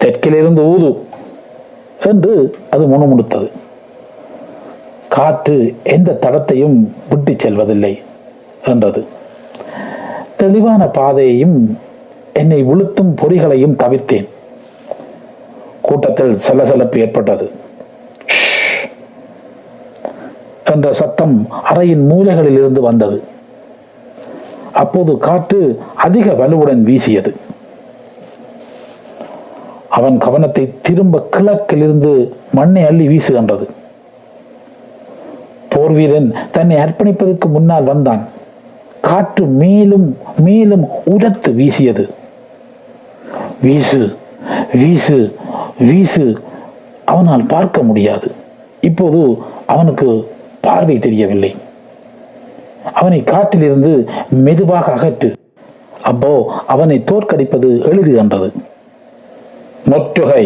S2: தெற்கிலிருந்து ஊது என்று அது முணுமுணுத்தது காற்று எந்த தடத்தையும் விட்டு செல்வதில்லை என்றது. தெளிவான பாதையையும் என்னை விழுத்தும் பொறிகளையும் தவிர்த்தேன். கூட்டத்தில் சலசலப்பு ஏற்பட்டது. என்ற சத்தம் அறையின் மூலைகளில் இருந்து வந்தது. அப்போது காற்று அதிக வலுவுடன் வீசியது. அவன் கவனத்தை திரும்ப கிழக்கிலிருந்து மண்ணை அள்ளி வீசுகின்றது போர்வீரன் தன்னை அர்ப்பணிப்பதற்கு முன்னால் வந்தான். காற்று மேலும் மேலும் உரத்து வீசியது. வீசு வீசு வீசு அவனால் பார்க்க முடியாது. இப்போது அவனுக்கு பார்வை தெரியவில்லை. அவனை காட்டிலிருந்து மெதுவாக அகற்று அப்போ அவனை தோற்கடிப்பது எளிது என்றது. நொற்றுகை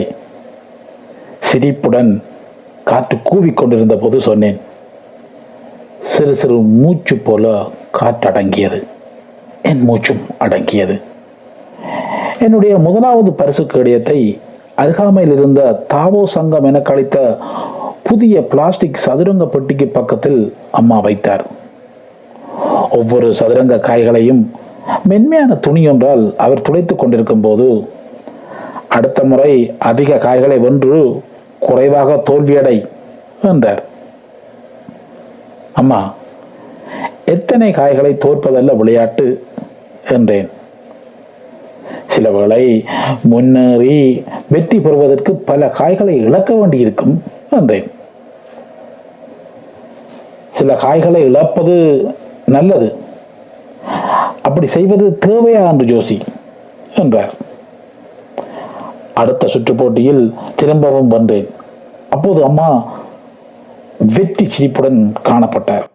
S2: சிரிப்புடன் காற்று கூவிக்கொண்டிருந்த போது சொன்னேன். சிறு சிறு மூச்சு போல காற்றடங்கியது என் மூச்சும் அடங்கியது. என்னுடைய முதலாவது பரிசு கடிதத்தை அருகாமையில் இருந்த தாவோ சங்கம் என கழித்த புதிய பிளாஸ்டிக் சதுரங்க பெட்டிக்கு பக்கத்தில் அம்மா வைத்தார். ஒவ்வொரு சதுரங்க காய்களையும் மென்மையான துணியொன்றால் அவர் துடைத்து கொண்டிருக்கும் போது அடுத்த முறை அதிக காய்களை வென்று குறைவாக தோல்வியடை என்றார். அம்மா எத்தனை காய்களை தோற்பதல்ல விளையாட்டு? என்றேன். சில வேளை முன்னேறி வெற்றி பெறுவதற்கு பல காய்களை இழக்க வேண்டியிருக்கும் என்றேன். சில காய்களை இழப்பது நல்லது. அப்படி செய்வது தேவையா என்று ஜோசி என்றார். அடுத்த சுற்று போட்டியில் திரும்பவும் வந்தேன். அப்போது அம்மா வெற்றி சிரிப்புடன் காணப்பட்டார்.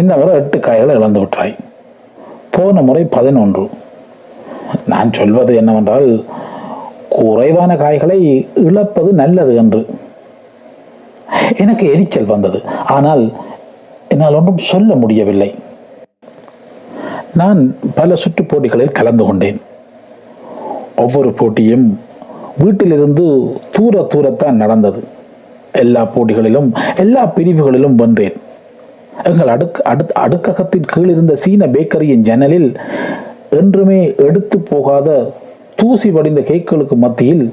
S2: இந்த முறை எட்டு காய்களை இழந்து விட்டாய். போன முறை பதினொன்று. நான் சொல்வது என்னவென்றால் குறைவான காய்களை இழப்பது நல்லது என்று எனக்கு எரிச்சல் வந்தது. ஆனால் என்னால் ஒன்றும் சொல்ல முடியவில்லை. நான் பல சுற்று போட்டிகளில் கலந்து கொண்டேன். ஒவ்வொரு போட்டியும் வீட்டிலிருந்து தூர தூரத்தான் நடந்தது. எல்லா போட்டிகளிலும் எல்லா பிரிவுகளிலும் வென்றேன். எங்கள் அடுக்கு அடுத்த அடுக்ககத்தின் கீழ் இருந்த சீன பேக்கரியின் ஜன்னலில் என்றுமே எடுத்து போகாத தூசி வடிந்த கேக்குகளுக்கு மத்தியில்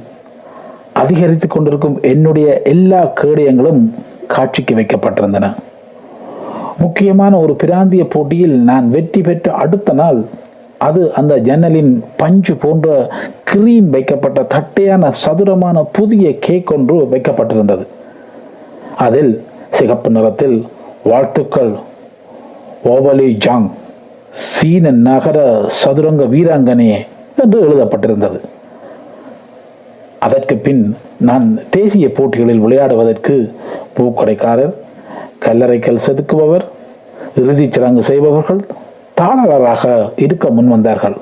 S2: அதிகரித்து கொண்டிருக்கும் என்னுடைய எல்லா கேடயங்களும் காட்சிக்கு வைக்கப்பட்டிருந்தன. முக்கியமான ஒரு பிராந்திய போட்டியில் நான் வெற்றி பெற்ற அடுத்த நாள் அது அந்த ஜன்னலின் பஞ்சு போன்ற கிரீம் வைக்கப்பட்ட தட்டையான சதுரமான புதிய கேக் ஒன்று வைக்கப்பட்டிருந்தது. அதில் சிகப்பு நிறத்தில் வாழ்த்துக்கள். ஓவலி ஜாங் சீன நகர சதுரங்க வீராங்கனே என்று எழுதப்பட்டிருந்தது. அதற்கு பின் நான் தேசிய போட்டிகளில் விளையாடுவதற்கு பூக்கடைக்காரர் கல்லறைக்கல் செதுக்குபவர் இறுதிச் சடங்கு செய்பவர்கள் தாளராக இருக்க முன்வந்தார்கள்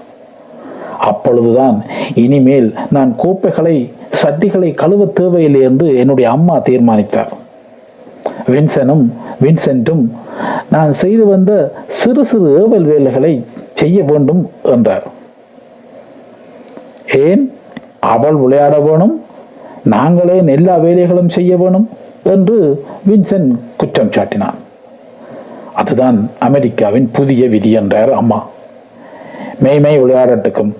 S2: அப்பொழுதுதான் இனிமேல் நான் கோப்பைகளை சட்டிகளை கழுவ தேவையில்லை என்று என்னுடைய அம்மா தீர்மானித்தார். வின்சனும் வின்சென்ட்டும் நான் செய்து வந்த சிறு சிறு ஏவல் வேலைகளை செய்ய வேண்டும் என்றார். ஏன்? அவள் விளையாட வேணும். நாங்களே எல்லா வேலைகளும் செய்ய வேணும். என்று வின்சென்ட் குற்றம் சாட்டினான். அதுதான் அமெரிக்காவின் புதிய விதி என்றார் அம்மா. மேய்மை விளையாடட்டுக்கும்.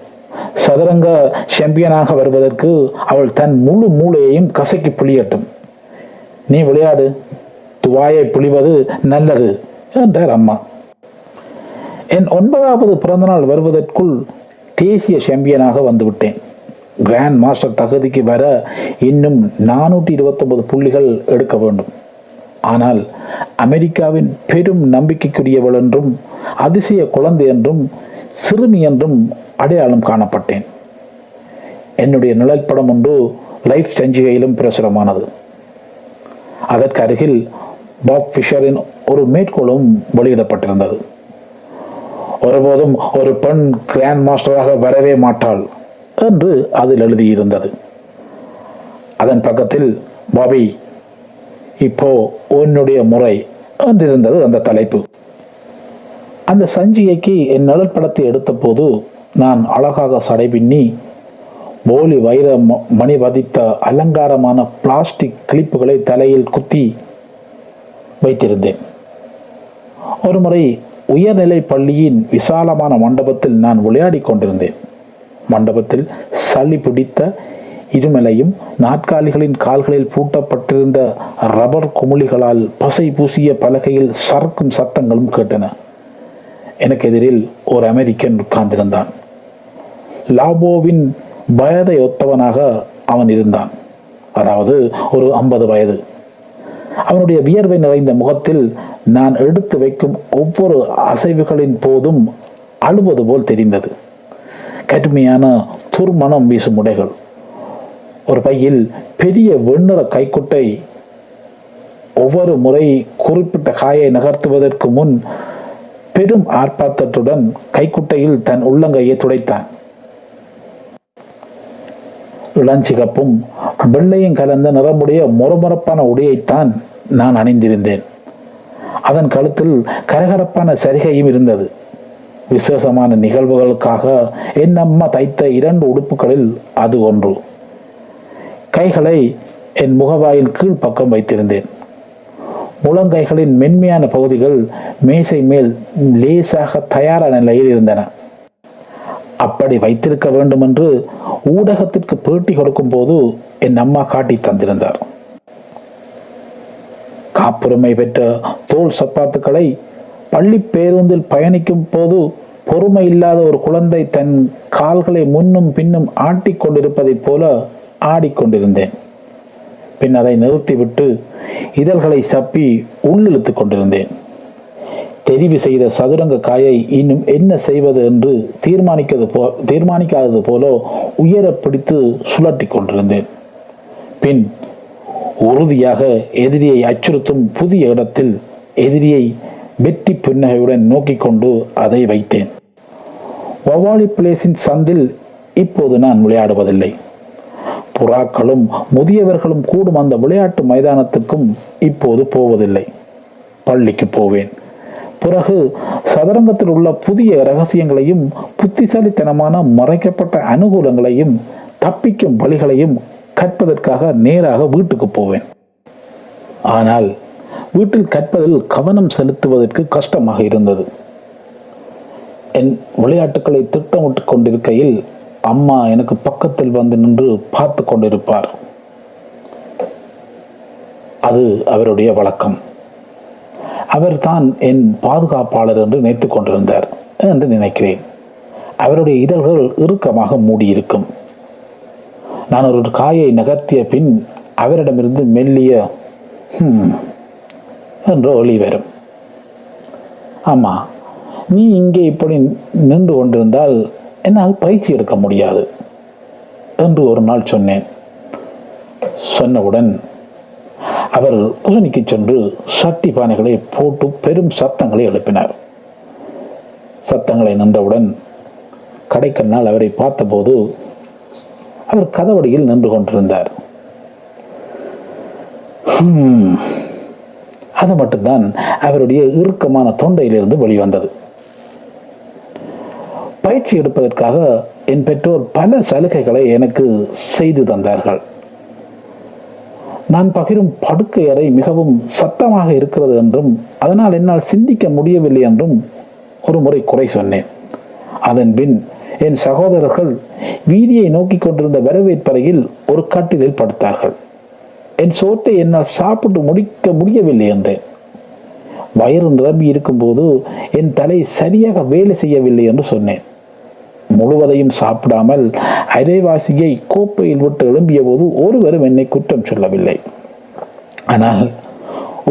S2: சதுரங்க சாம்பியனாக வருவதற்கு அவள் தன் முழு மூளையையும் கசக்கி புளியட்டும். நீ விளையாடு. துவாயை புளிவது நல்லது என்றார் அம்மா. என் ஒன்பதாவது பிறந்தநாள் வருவதற்குள் தேசிய சாம்பியனாக வந்துவிட்டேன். கிராண்ட் மாஸ்டர் தகுதிக்கு வர இன்னும் நானூற்றி இருபத்தொன்பது புள்ளிகள் எடுக்க வேண்டும். ஆனால் அமெரிக்காவின் பெரும் நம்பிக்கைக்குரியவள் என்றும் அதிசய குழந்தை என்றும் சிறுமி என்றும் அடையாளம் காணப்பட்டேன். என்னுடைய நிழல் படம் ஒன்று லைஃப் சஞ்சிகையிலும் பிரசுரமானது. அதற்கு அருகில் பாப் ஃபிஷரின் ஒரு மேற்கோளும் வெளியிடப்பட்டிருந்தது. ஒருபோதும் ஒரு பெண் கிராண்ட் மாஸ்டராக வரவே மாட்டாள். என்று அதில் எழுதியிருந்தது. அதன் பக்கத்தில் பாபி இப்போ உன்னுடைய முறை என்றிருந்தது அந்த தலைப்பு. அந்த சஞ்சிகைக்கு என் நிழல் படத்தை எடுத்தபோது நான் அழகாக சடை பின்னி போலி வைர ம- மணி பதித்த அலங்காரமான பிளாஸ்டிக் கிளிப்புகளை தலையில் குத்தி வைத்திருந்தேன். ஒருமுறை உயர்நிலை பள்ளியின் விசாலமான மண்டபத்தில் நான் விளையாடிக் கொண்டிருந்தேன். மண்டபத்தில் சளி பிடித்த இருமலையும் நாற்காலிகளின் கால்களில் பூட்டப்பட்டிருந்த ரப்பர் குமிழிகளால் பசை பூசிய பலகையில் சறுக்கும் சத்தங்களும் கேட்டன. எனக்கு எதிரில் ஒரு அமெரிக்கன் உட்கார்ந்திருந்தான். லாபோவின் வயதை ஒத்தவனாக அவன் இருந்தான். அதாவது ஒரு ஐம்பது வயது. அவனுடைய வியர்வை நிறைந்த முகத்தில் நான் எடுத்து வைக்கும் ஒவ்வொரு அசைவுகளின் போதும் அழுவது போல் தெரிந்தது. கடுமையான துர்மணம் வீசும் உடைகள். ஒரு பையில் பெரிய வெண்ணிற கைக்குட்டை ஒவ்வொரு முறை குறிப்பிட்ட காயை நகர்த்துவதற்கு முன் பெரும் ஆர்ப்பாட்டத்துடன் கைக்குட்டையில் தன் உள்ளங்கையை துடைத்தான். இளஞ்சிகப்பும் வெள்ளையும் கலந்த நிறமுடைய மொரமொரப்பான உடையைத்தான் நான் அணிந்திருந்தேன். அதன் கழுத்தில் கரகரப்பான சரிகையும் இருந்தது. விசேஷமான நிகழ்வுகளுக்காக என் அம்மா தைத்த இரண்டு உடுப்புகளில் அது ஒன்று. கைகளை என் முகவாயில் கீழ் பக்கம் வைத்திருந்தேன். முழங்கைகளின் மென்மையான பகுதிகள் மேசை மேல் லேசாக தயாரான நிலையில் இருந்தன. அப்படி வைத்திருக்க வேண்டும் என்று ஊடகத்திற்கு பேட்டி கொடுக்கும் போது என் அம்மா காட்டி தந்திருந்தார். காப்புரிமை பெற்ற தோல் சப்பாத்துக்களை பள்ளி பேருந்தில் பயணிக்கும் போது பொறுமை இல்லாத ஒரு குழந்தை தன் கால்களை முன்னும் பின்னும் ஆட்டிக் கொண்டிருப்பதைப் போல ஆடிக்கொண்டிருந்தேன் பின் அதை நிறுத்திவிட்டு இதழ்களை சப்பி உள்ளிழுத்துக் கொண்டிருந்தேன். தெரிவு செய்த சதுரங்க காயை இன்னும் என்ன செய்வது என்று தீர்மானிக்கிறது போ தீர்மானிக்காதது போல உயர பிடித்து சுழட்டி கொண்டிருந்தேன். பின் உறுதியாக எதிரியை அச்சுறுத்தும் புதிய இடத்தில் எதிரியை வெற்றி புன்னகையுடன் நோக்கி கொண்டு அதை வைத்தேன். வவாலி பிளேஸின் சந்தில் இப்போது நான் விளையாடுவதில்லை. புறாக்களும் முதியவர்களும் கூடும் அந்த விளையாட்டு மைதானத்துக்கும் இப்போது போவதில்லை. பள்ளிக்கு போவேன். பிறகு சதுரங்கத்தில் உள்ள புதிய ரகசியங்களையும் புத்திசாலித்தனமான மறைக்கப்பட்ட அனுகூலங்களையும் தப்பிக்கும் வழிகளையும் கற்பதற்காக நேராக வீட்டுக்கு போவேன். ஆனால் வீட்டில் கற்பதில் கவனம் செலுத்துவதற்கு கஷ்டமாக இருந்தது. என் விளையாட்டுகளை திட்டமிட்டு கொண்டிருக்கையில் அம்மா எனக்கு பக்கத்தில் வந்து நின்று பார்த்து கொண்டிருப்பார். அது அவருடைய வழக்கம். அவர் தான் என் பாதுகாப்பாளர் என்று நினைத்துக் கொண்டிருந்தார் என்று நினைக்கிறேன். அவருடைய இதழ்கள் இறுக்கமாக மூடியிருக்கும். நான் ஒரு காயை நகர்த்திய பின் அவரிடமிருந்து மெல்லிய "ஹம்" என்ற ஒளி வரும். ஆமாம் நீ இங்கே இப்படி நின்று கொண்டிருந்தால் என்னால் பயிற்சி எடுக்க முடியாது என்று ஒரு நாள் சொன்னேன். சொன்னவுடன் அவர் குசனிக்கு சென்று சட்டி பானைகளை போட்டு பெரும் சத்தங்களை எழுப்பினார். சத்தங்களை நின்றவுடன் கடைக்கண்ணால் அவரை பார்த்தபோது அவர் கதவடியில் நின்று கொண்டிருந்தார். அது மட்டும்தான் அவருடைய இறுக்கமான தொண்டையிலிருந்து வெளிவந்தது. பயிற்சி எடுப்பதற்காக என் பெற்றோர் பல சலுகைகளை எனக்கு செய்து தந்தார்கள். நான் பகிரும் படுக்கை அறை மிகவும் சத்தமாக இருக்கிறது என்றும் அதனால் என்னால் சிந்திக்க முடியவில்லை என்றும் ஒரு முறை குறை சொன்னேன். அதன் பின் என் சகோதரர்கள் வீதியை நோக்கி கொண்டிருந்த வரவேற்பறையில் ஒரு கட்டிலில் படுத்தார்கள். என் சோற்றை என்னால் சாப்பிட்டு முடிக்க முடியவில்லை என்றேன். வயிறு நிரம்பி இருக்கும்போது என் தலை சரியாக வேலை செய்யவில்லை என்று சொன்னேன். முழுவதையும் சாப்பிடாமல் அரைவாசியை கோப்பையில் விட்டு எழும்பிய போது ஒருவரும் என்னை குற்றம் சொல்லவில்லை. ஆனால்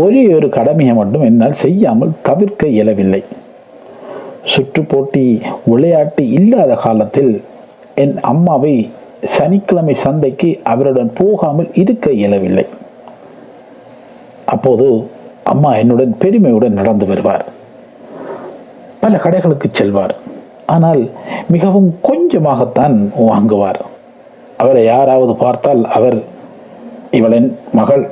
S2: ஒரே ஒரு கடமையை மட்டும் என்னால் செய்யாமல் தவிர்க்க இயலவில்லை. சுற்று போட்டி விளையாட்டு இல்லாத காலத்தில் என் அம்மாவை சனிக்கிழமை சந்தைக்கு அவருடன் போகாமல் இருக்க இயலவில்லை. அப்போது அம்மா என்னுடன் பெருமையுடன் நடந்து வருவார். பல கடைகளுக்கு செல்வார். ஆனால் மிகவும் கொஞ்சமாகத்தான் வாங்குவார். அவரை யாராவது பார்த்தால் அவர் இவளின் மகள்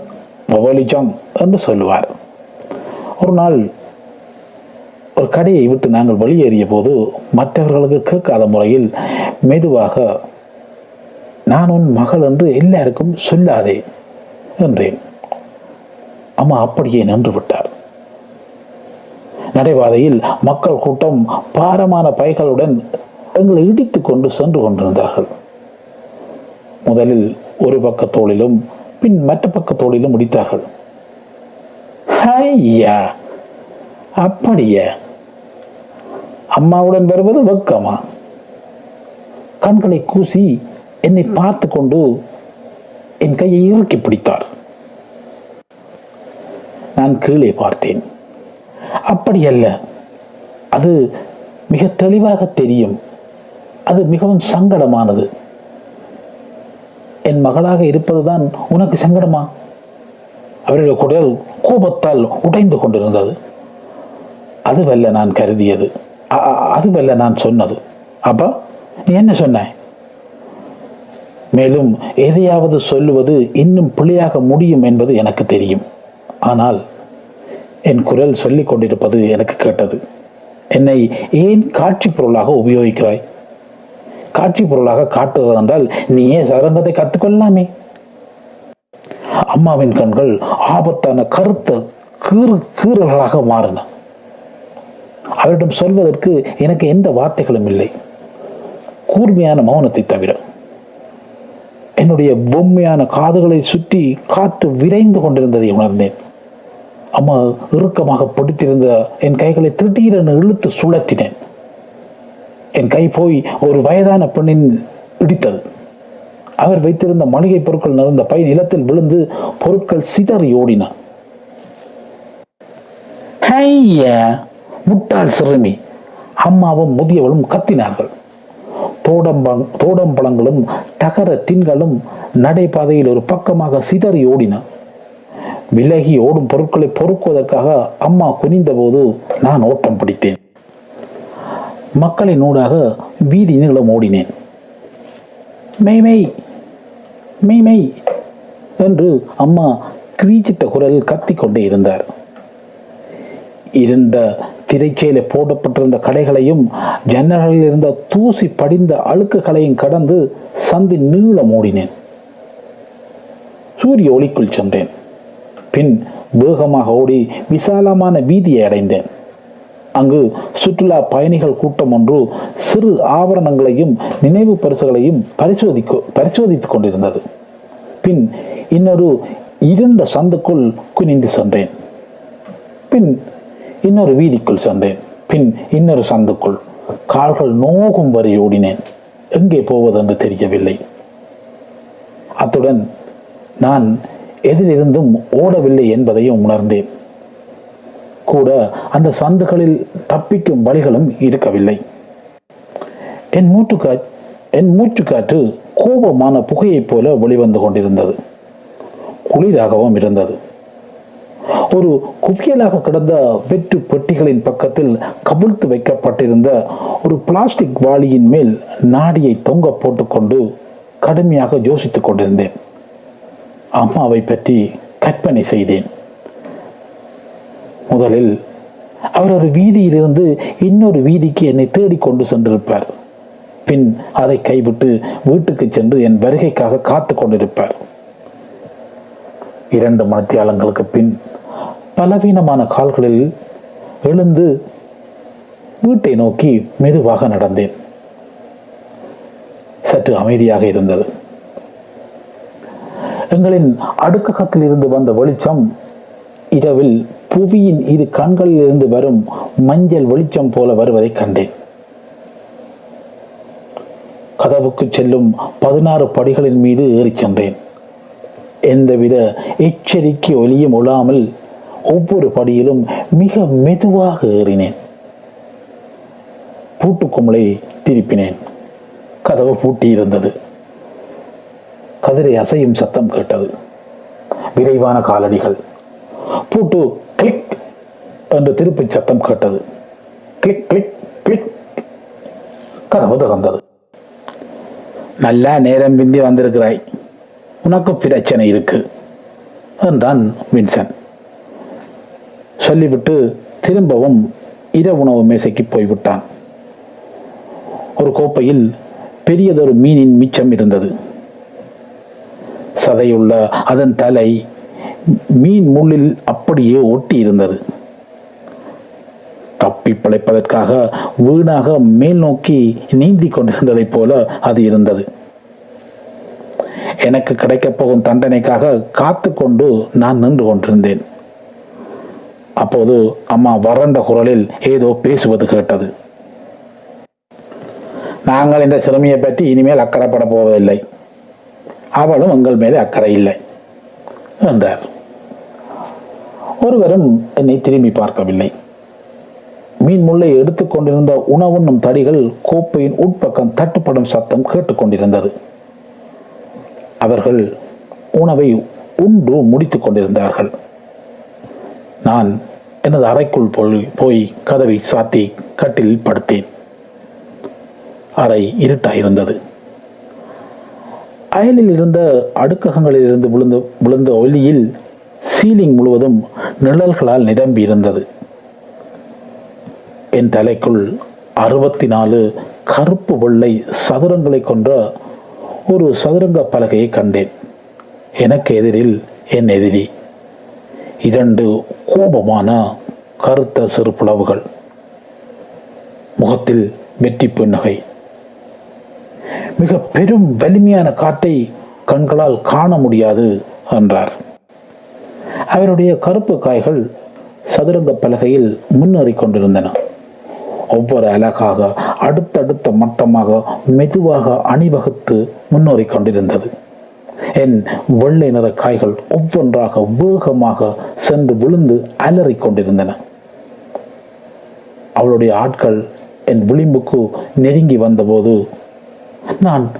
S2: மொபலிஜாங் என்று சொல்லுவார். ஒரு நாள் ஒரு கடையை விட்டு நாங்கள் வெளியேறிய போது மற்றவர்களுக்கு கேட்காத முறையில் மெதுவாக நான் உன் மகள் என்று எல்லாருக்கும் சொல்லாதே என்றேன். அம்மா அப்படியே நின்று விட்டார். நடைபாதையில் மக்கள் கூட்டம் பாரமான பைகளுடன் எங்களை இடித்து கொண்டு சென்று கொண்டிருந்தார்கள். முதலில் ஒரு பக்கத்தோளிலும் பின் மற்ற பக்கத்தோளிலும் முடித்தார்கள் ஐயா அப்படியே? அம்மாவுடன் வருவது வெக்கமா? கண்களை கூசி என்னை பார்த்து கொண்டு என் கையை இறுக்கி பிடித்தார். நான் கீழே பார்த்தேன். அப்படி அல்ல அது மிக தெளிவாக தெரியும். அது மிகவும் சங்கடமானது. என் மகளாக இருப்பதுதான் உனக்கு சங்கடமா? அவருடைய குடல் கோபத்தால் உடைந்து கொண்டிருந்தது. அதுவல்ல நான் கருதியது. அ- அதுவல்ல நான் சொன்னது. அப்பா நீ என்ன சொன்ன? மேலும் எதையாவது சொல்லுவது இன்னும் பிழையாக முடியும் என்பது எனக்கு தெரியும். ஆனால் என் குரல் சொல்லி கொண்டிருப்பது எனக்கு கேட்டது. என்னை ஏன் காட்சி பொருளாக உபயோகிக்கிறாய்? காட்சி பொருளாக காட்டுகிறது என்றால் நீயே சதரங்கத்தை கற்றுக்கொள்ளலாமே. அம்மாவின் கண்கள் ஆபத்தான கருத்த கீறு கீறல்களாக மாறின. அவரிடம் சொல்வதற்கு எனக்கு எந்த வார்த்தைகளும் இல்லை. கூர்மையான மௌனத்தை தவிர என்னுடைய பொம்மையான காதுகளை சுற்றி காற்று விரைந்து கொண்டிருந்ததை உணர்ந்தேன். அம்மா இறுக்கமாக பிடித்திருந்த என் கைகளை திடீரென இழுத்து சுழற்றினேன். என் கை போய் ஒரு வயதான பெண்ணின் இடித்தது. அவர் வைத்திருந்த மளிகை பொருட்கள் நிறைந்த பை நிலத்தில் விழுந்து பொருட்கள் சிதறி ஓடின. முட்டாள் சிறுமி! அம்மாவும் முதியவளும் கத்தினார்கள். தோடம்பங் தோடம்பழங்களும் தகர தின்களும் நடைபாதையில் ஒரு பக்கமாக சிதறி ஓடின. விலகி ஓடும் பொருட்களை பொறுக்குவதற்காக அம்மா குனிந்தபோது நான் ஓட்டம் பிடித்தேன். மக்களின் ஊடாக வீதி நீளம் ஓடினேன். மெய் மெய் மெய் மெய் என்று அம்மா கிரீச்சிட்ட குரலில் கத்திக்கொண்டே இருந்தார். இருண்ட திரைச்சேலை போடப்பட்டிருந்த கடைகளையும் ஜன்னல்களில் இருந்த தூசி படிந்த அழுக்குகளையும் கடந்து சந்தி நீள மூடினேன். சூரிய ஒளிக்குள் சென்றேன். பின் வேகமாக ஓடி விசாலமான வீதியை அடைந்தேன். அங்கு சுற்றுலா பயணிகள் கூட்டம் ஒன்று சிறு ஆபரணங்களையும் நினைவு பரிசுகளையும் பரிசோதிக்க பரிசோதித்துக் கொண்டிருந்தது. பின் இன்னொரு இருண்ட சந்துக்குள் குனிந்து சென்றேன். பின் இன்னொரு வீதிக்குள் சென்றேன். பின் இன்னொரு சந்துக்குள் கால்கள் நோகும் வரை ஓடினேன். எங்கே போவதென்று தெரியவில்லை. அத்துடன் நான் எதிலிருந்தும் ஓடவில்லை என்பதையும் உணர்ந்தேன். கூட அந்த சந்துகளில் தப்பிக்கும் வழிகளும் இருக்கவில்லை. என் மூட்டுக்கா என் மூச்சுக்காற்று கோபமான புகையைப் போல வெளிவந்து கொண்டிருந்தது. குளிராகவும் இருந்தது. ஒரு குவியலாக கிடந்த வெற்று பெட்டிகளின் பக்கத்தில் கவிழ்த்து வைக்கப்பட்டிருந்த ஒரு பிளாஸ்டிக் வாளியின் மேல் நாடியை தொங்க போட்டுக்கொண்டு கடுமையாக யோசித்துக் கொண்டிருந்தேன். அம்மாவை பற்றி கற்பனை செய்தேன். முதலில் அவர் ஒரு வீதியிலிருந்து இன்னொரு வீதிக்கு என்னை தேடிக் கொண்டு சென்றிருப்பார். பின் அதை கைவிட்டு வீட்டுக்கு சென்று என் வருகைக்காக காத்து கொண்டிருப்பார். இரண்டு மணித்தியாலங்களுக்கு பின் பலவீனமான கால்களில் எழுந்து வீட்டை நோக்கி மெதுவாக நடந்தேன். சற்று அமைதியாக இருந்தது. எங்களின் அடுக்ககத்தில் இருந்து வந்த வெளிச்சம் இரவில் புவியின் இரு கண்களில் இருந்து வரும் மஞ்சள் வெளிச்சம் போல வருவதை கண்டேன். கதவுக்கு செல்லும் பதினாறு படிகளின் மீது ஏறிச் சென்றேன். எந்தவித எச்சரிக்கை ஒலியும் ஒழாமல் ஒவ்வொரு படியிலும் மிக மெதுவாக ஏறினேன். பூட்டுக்குமலை திருப்பினேன். கதவு பூட்டியிருந்தது. கதிரை அசையும் சத்தம் கேட்டது. விரைவான காலடிகள். பூட்டு கிளிக் என்று திருப்பி சத்தம் கேட்டது. Click click click. கதவு திறந்தது. நல்லா நேரம் பிந்தி வந்திருக்கிறாய். உனக்கு பிரச்சனை இருக்கு என்றான் வின்சன். சொல்லிவிட்டு திரும்பவும் இரவுணவு மேசைக்கு போய்விட்டான். ஒரு கோப்பையில் பெரியதொரு மீனின் மிச்சம் இருந்தது. சதையுள்ள அதன் தலை மீன் முள்ளில் அப்படியே ஒட்டி இருந்தது தப்பி பிழைப்பதற்காக வீணாக மேல் நோக்கி நீந்தி கொண்டிருந்ததைப் போல அது இருந்தது. எனக்கு கிடைக்கப் போகும் தண்டனைக்காக காத்து கொண்டு நான் நின்று கொண்டிருந்தேன். அப்போது அம்மா வறண்ட குரலில் ஏதோ பேசுவது கேட்டது. நாங்கள் இந்த சிறுமியை பற்றி இனிமேல் அக்கறைப்பட போவதில்லை. அவளும் எங்கள் மேலே அக்கறை இல்லை என்றார். ஒருவரும் என்னை திரும்பி பார்க்கவில்லை. மீன் முள்ளை எடுத்துக்கொண்டிருந்த உணவுண்ணும் தடிகள் கோப்பையின் உட்பக்கம் தட்டுப்படும் சத்தம் கேட்டுக்கொண்டிருந்தது அவர்கள் உணவை உண்டு முடித்துக் கொண்டிருந்தார்கள். நான் எனது அறைக்குள் போய் போய் கதவை சாத்தி கட்டில் படுத்தேன். அறை இருட்டாயிருந்தது. அயலில் இருந்த அடுக்ககங்களில் இருந்து விழுந்த விழுந்த ஒலியில் சீலிங் முழுவதும் நிழல்களால் நிரம்பி இருந்தது என் தலைக்குள் அறுபத்தி நாலு கருப்பு வெள்ளை சதுரங்களை கொன்ற ஒரு சதுரங்க பலகையை கண்டேன். எனக்கு எதிரில் என் எதிரி இரண்டு கோபமான கருத்த சிறு புலவுகள் முகத்தில் வெற்றி புன்னகை மிக பெரும் வலிமையான காட்டை கண்களால் காண முடியாது என்றார். அவருடைய கருப்பு காய்கள் சதுரங்க பலகையில் முன்னேறி கொண்டிருந்தன. ஒவ்வொரு அழகாக அடுத்தடுத்த மட்டமாக மெதுவாக அணிவகுத்து முன்னேறி கொண்டிருந்தது. என் வெள்ளை நிற காய்கள் ஒவ்வொன்றாக வேகமாக சென்று விழுந்து அலறிக் கொண்டிருந்தன. அவளுடைய ஆட்கள் என் விளிம்புக்கு நெருங்கி வந்தபோது நான்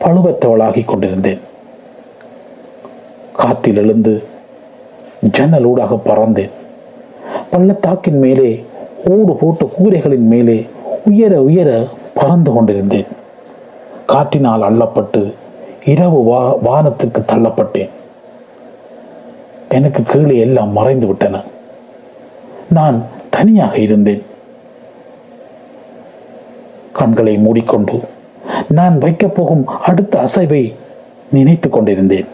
S2: பழுவற்றவளாகிக் கொண்டிருந்தேன். காற்றில் எழுந்து ஜன்னலூடாக பறந்தேன். பள்ளத்தாக்கின் மேலே ஓடு போட்ட கூரைகளின் மேலே உயர உயர பறந்து கொண்டிருந்தேன். காற்றினால் அள்ளப்பட்டு இரவு வா வானத்துக்கு தள்ளப்பட்டேன். எனக்கு கீழே எல்லாம் மறைந்து விட்டன. நான் தனியாக இருந்தேன். கண்களை மூடிக்கொண்டு நான் வைக்கப் போகும் அடுத்த அசைவை நினைத்து கொண்டிருந்தேன்.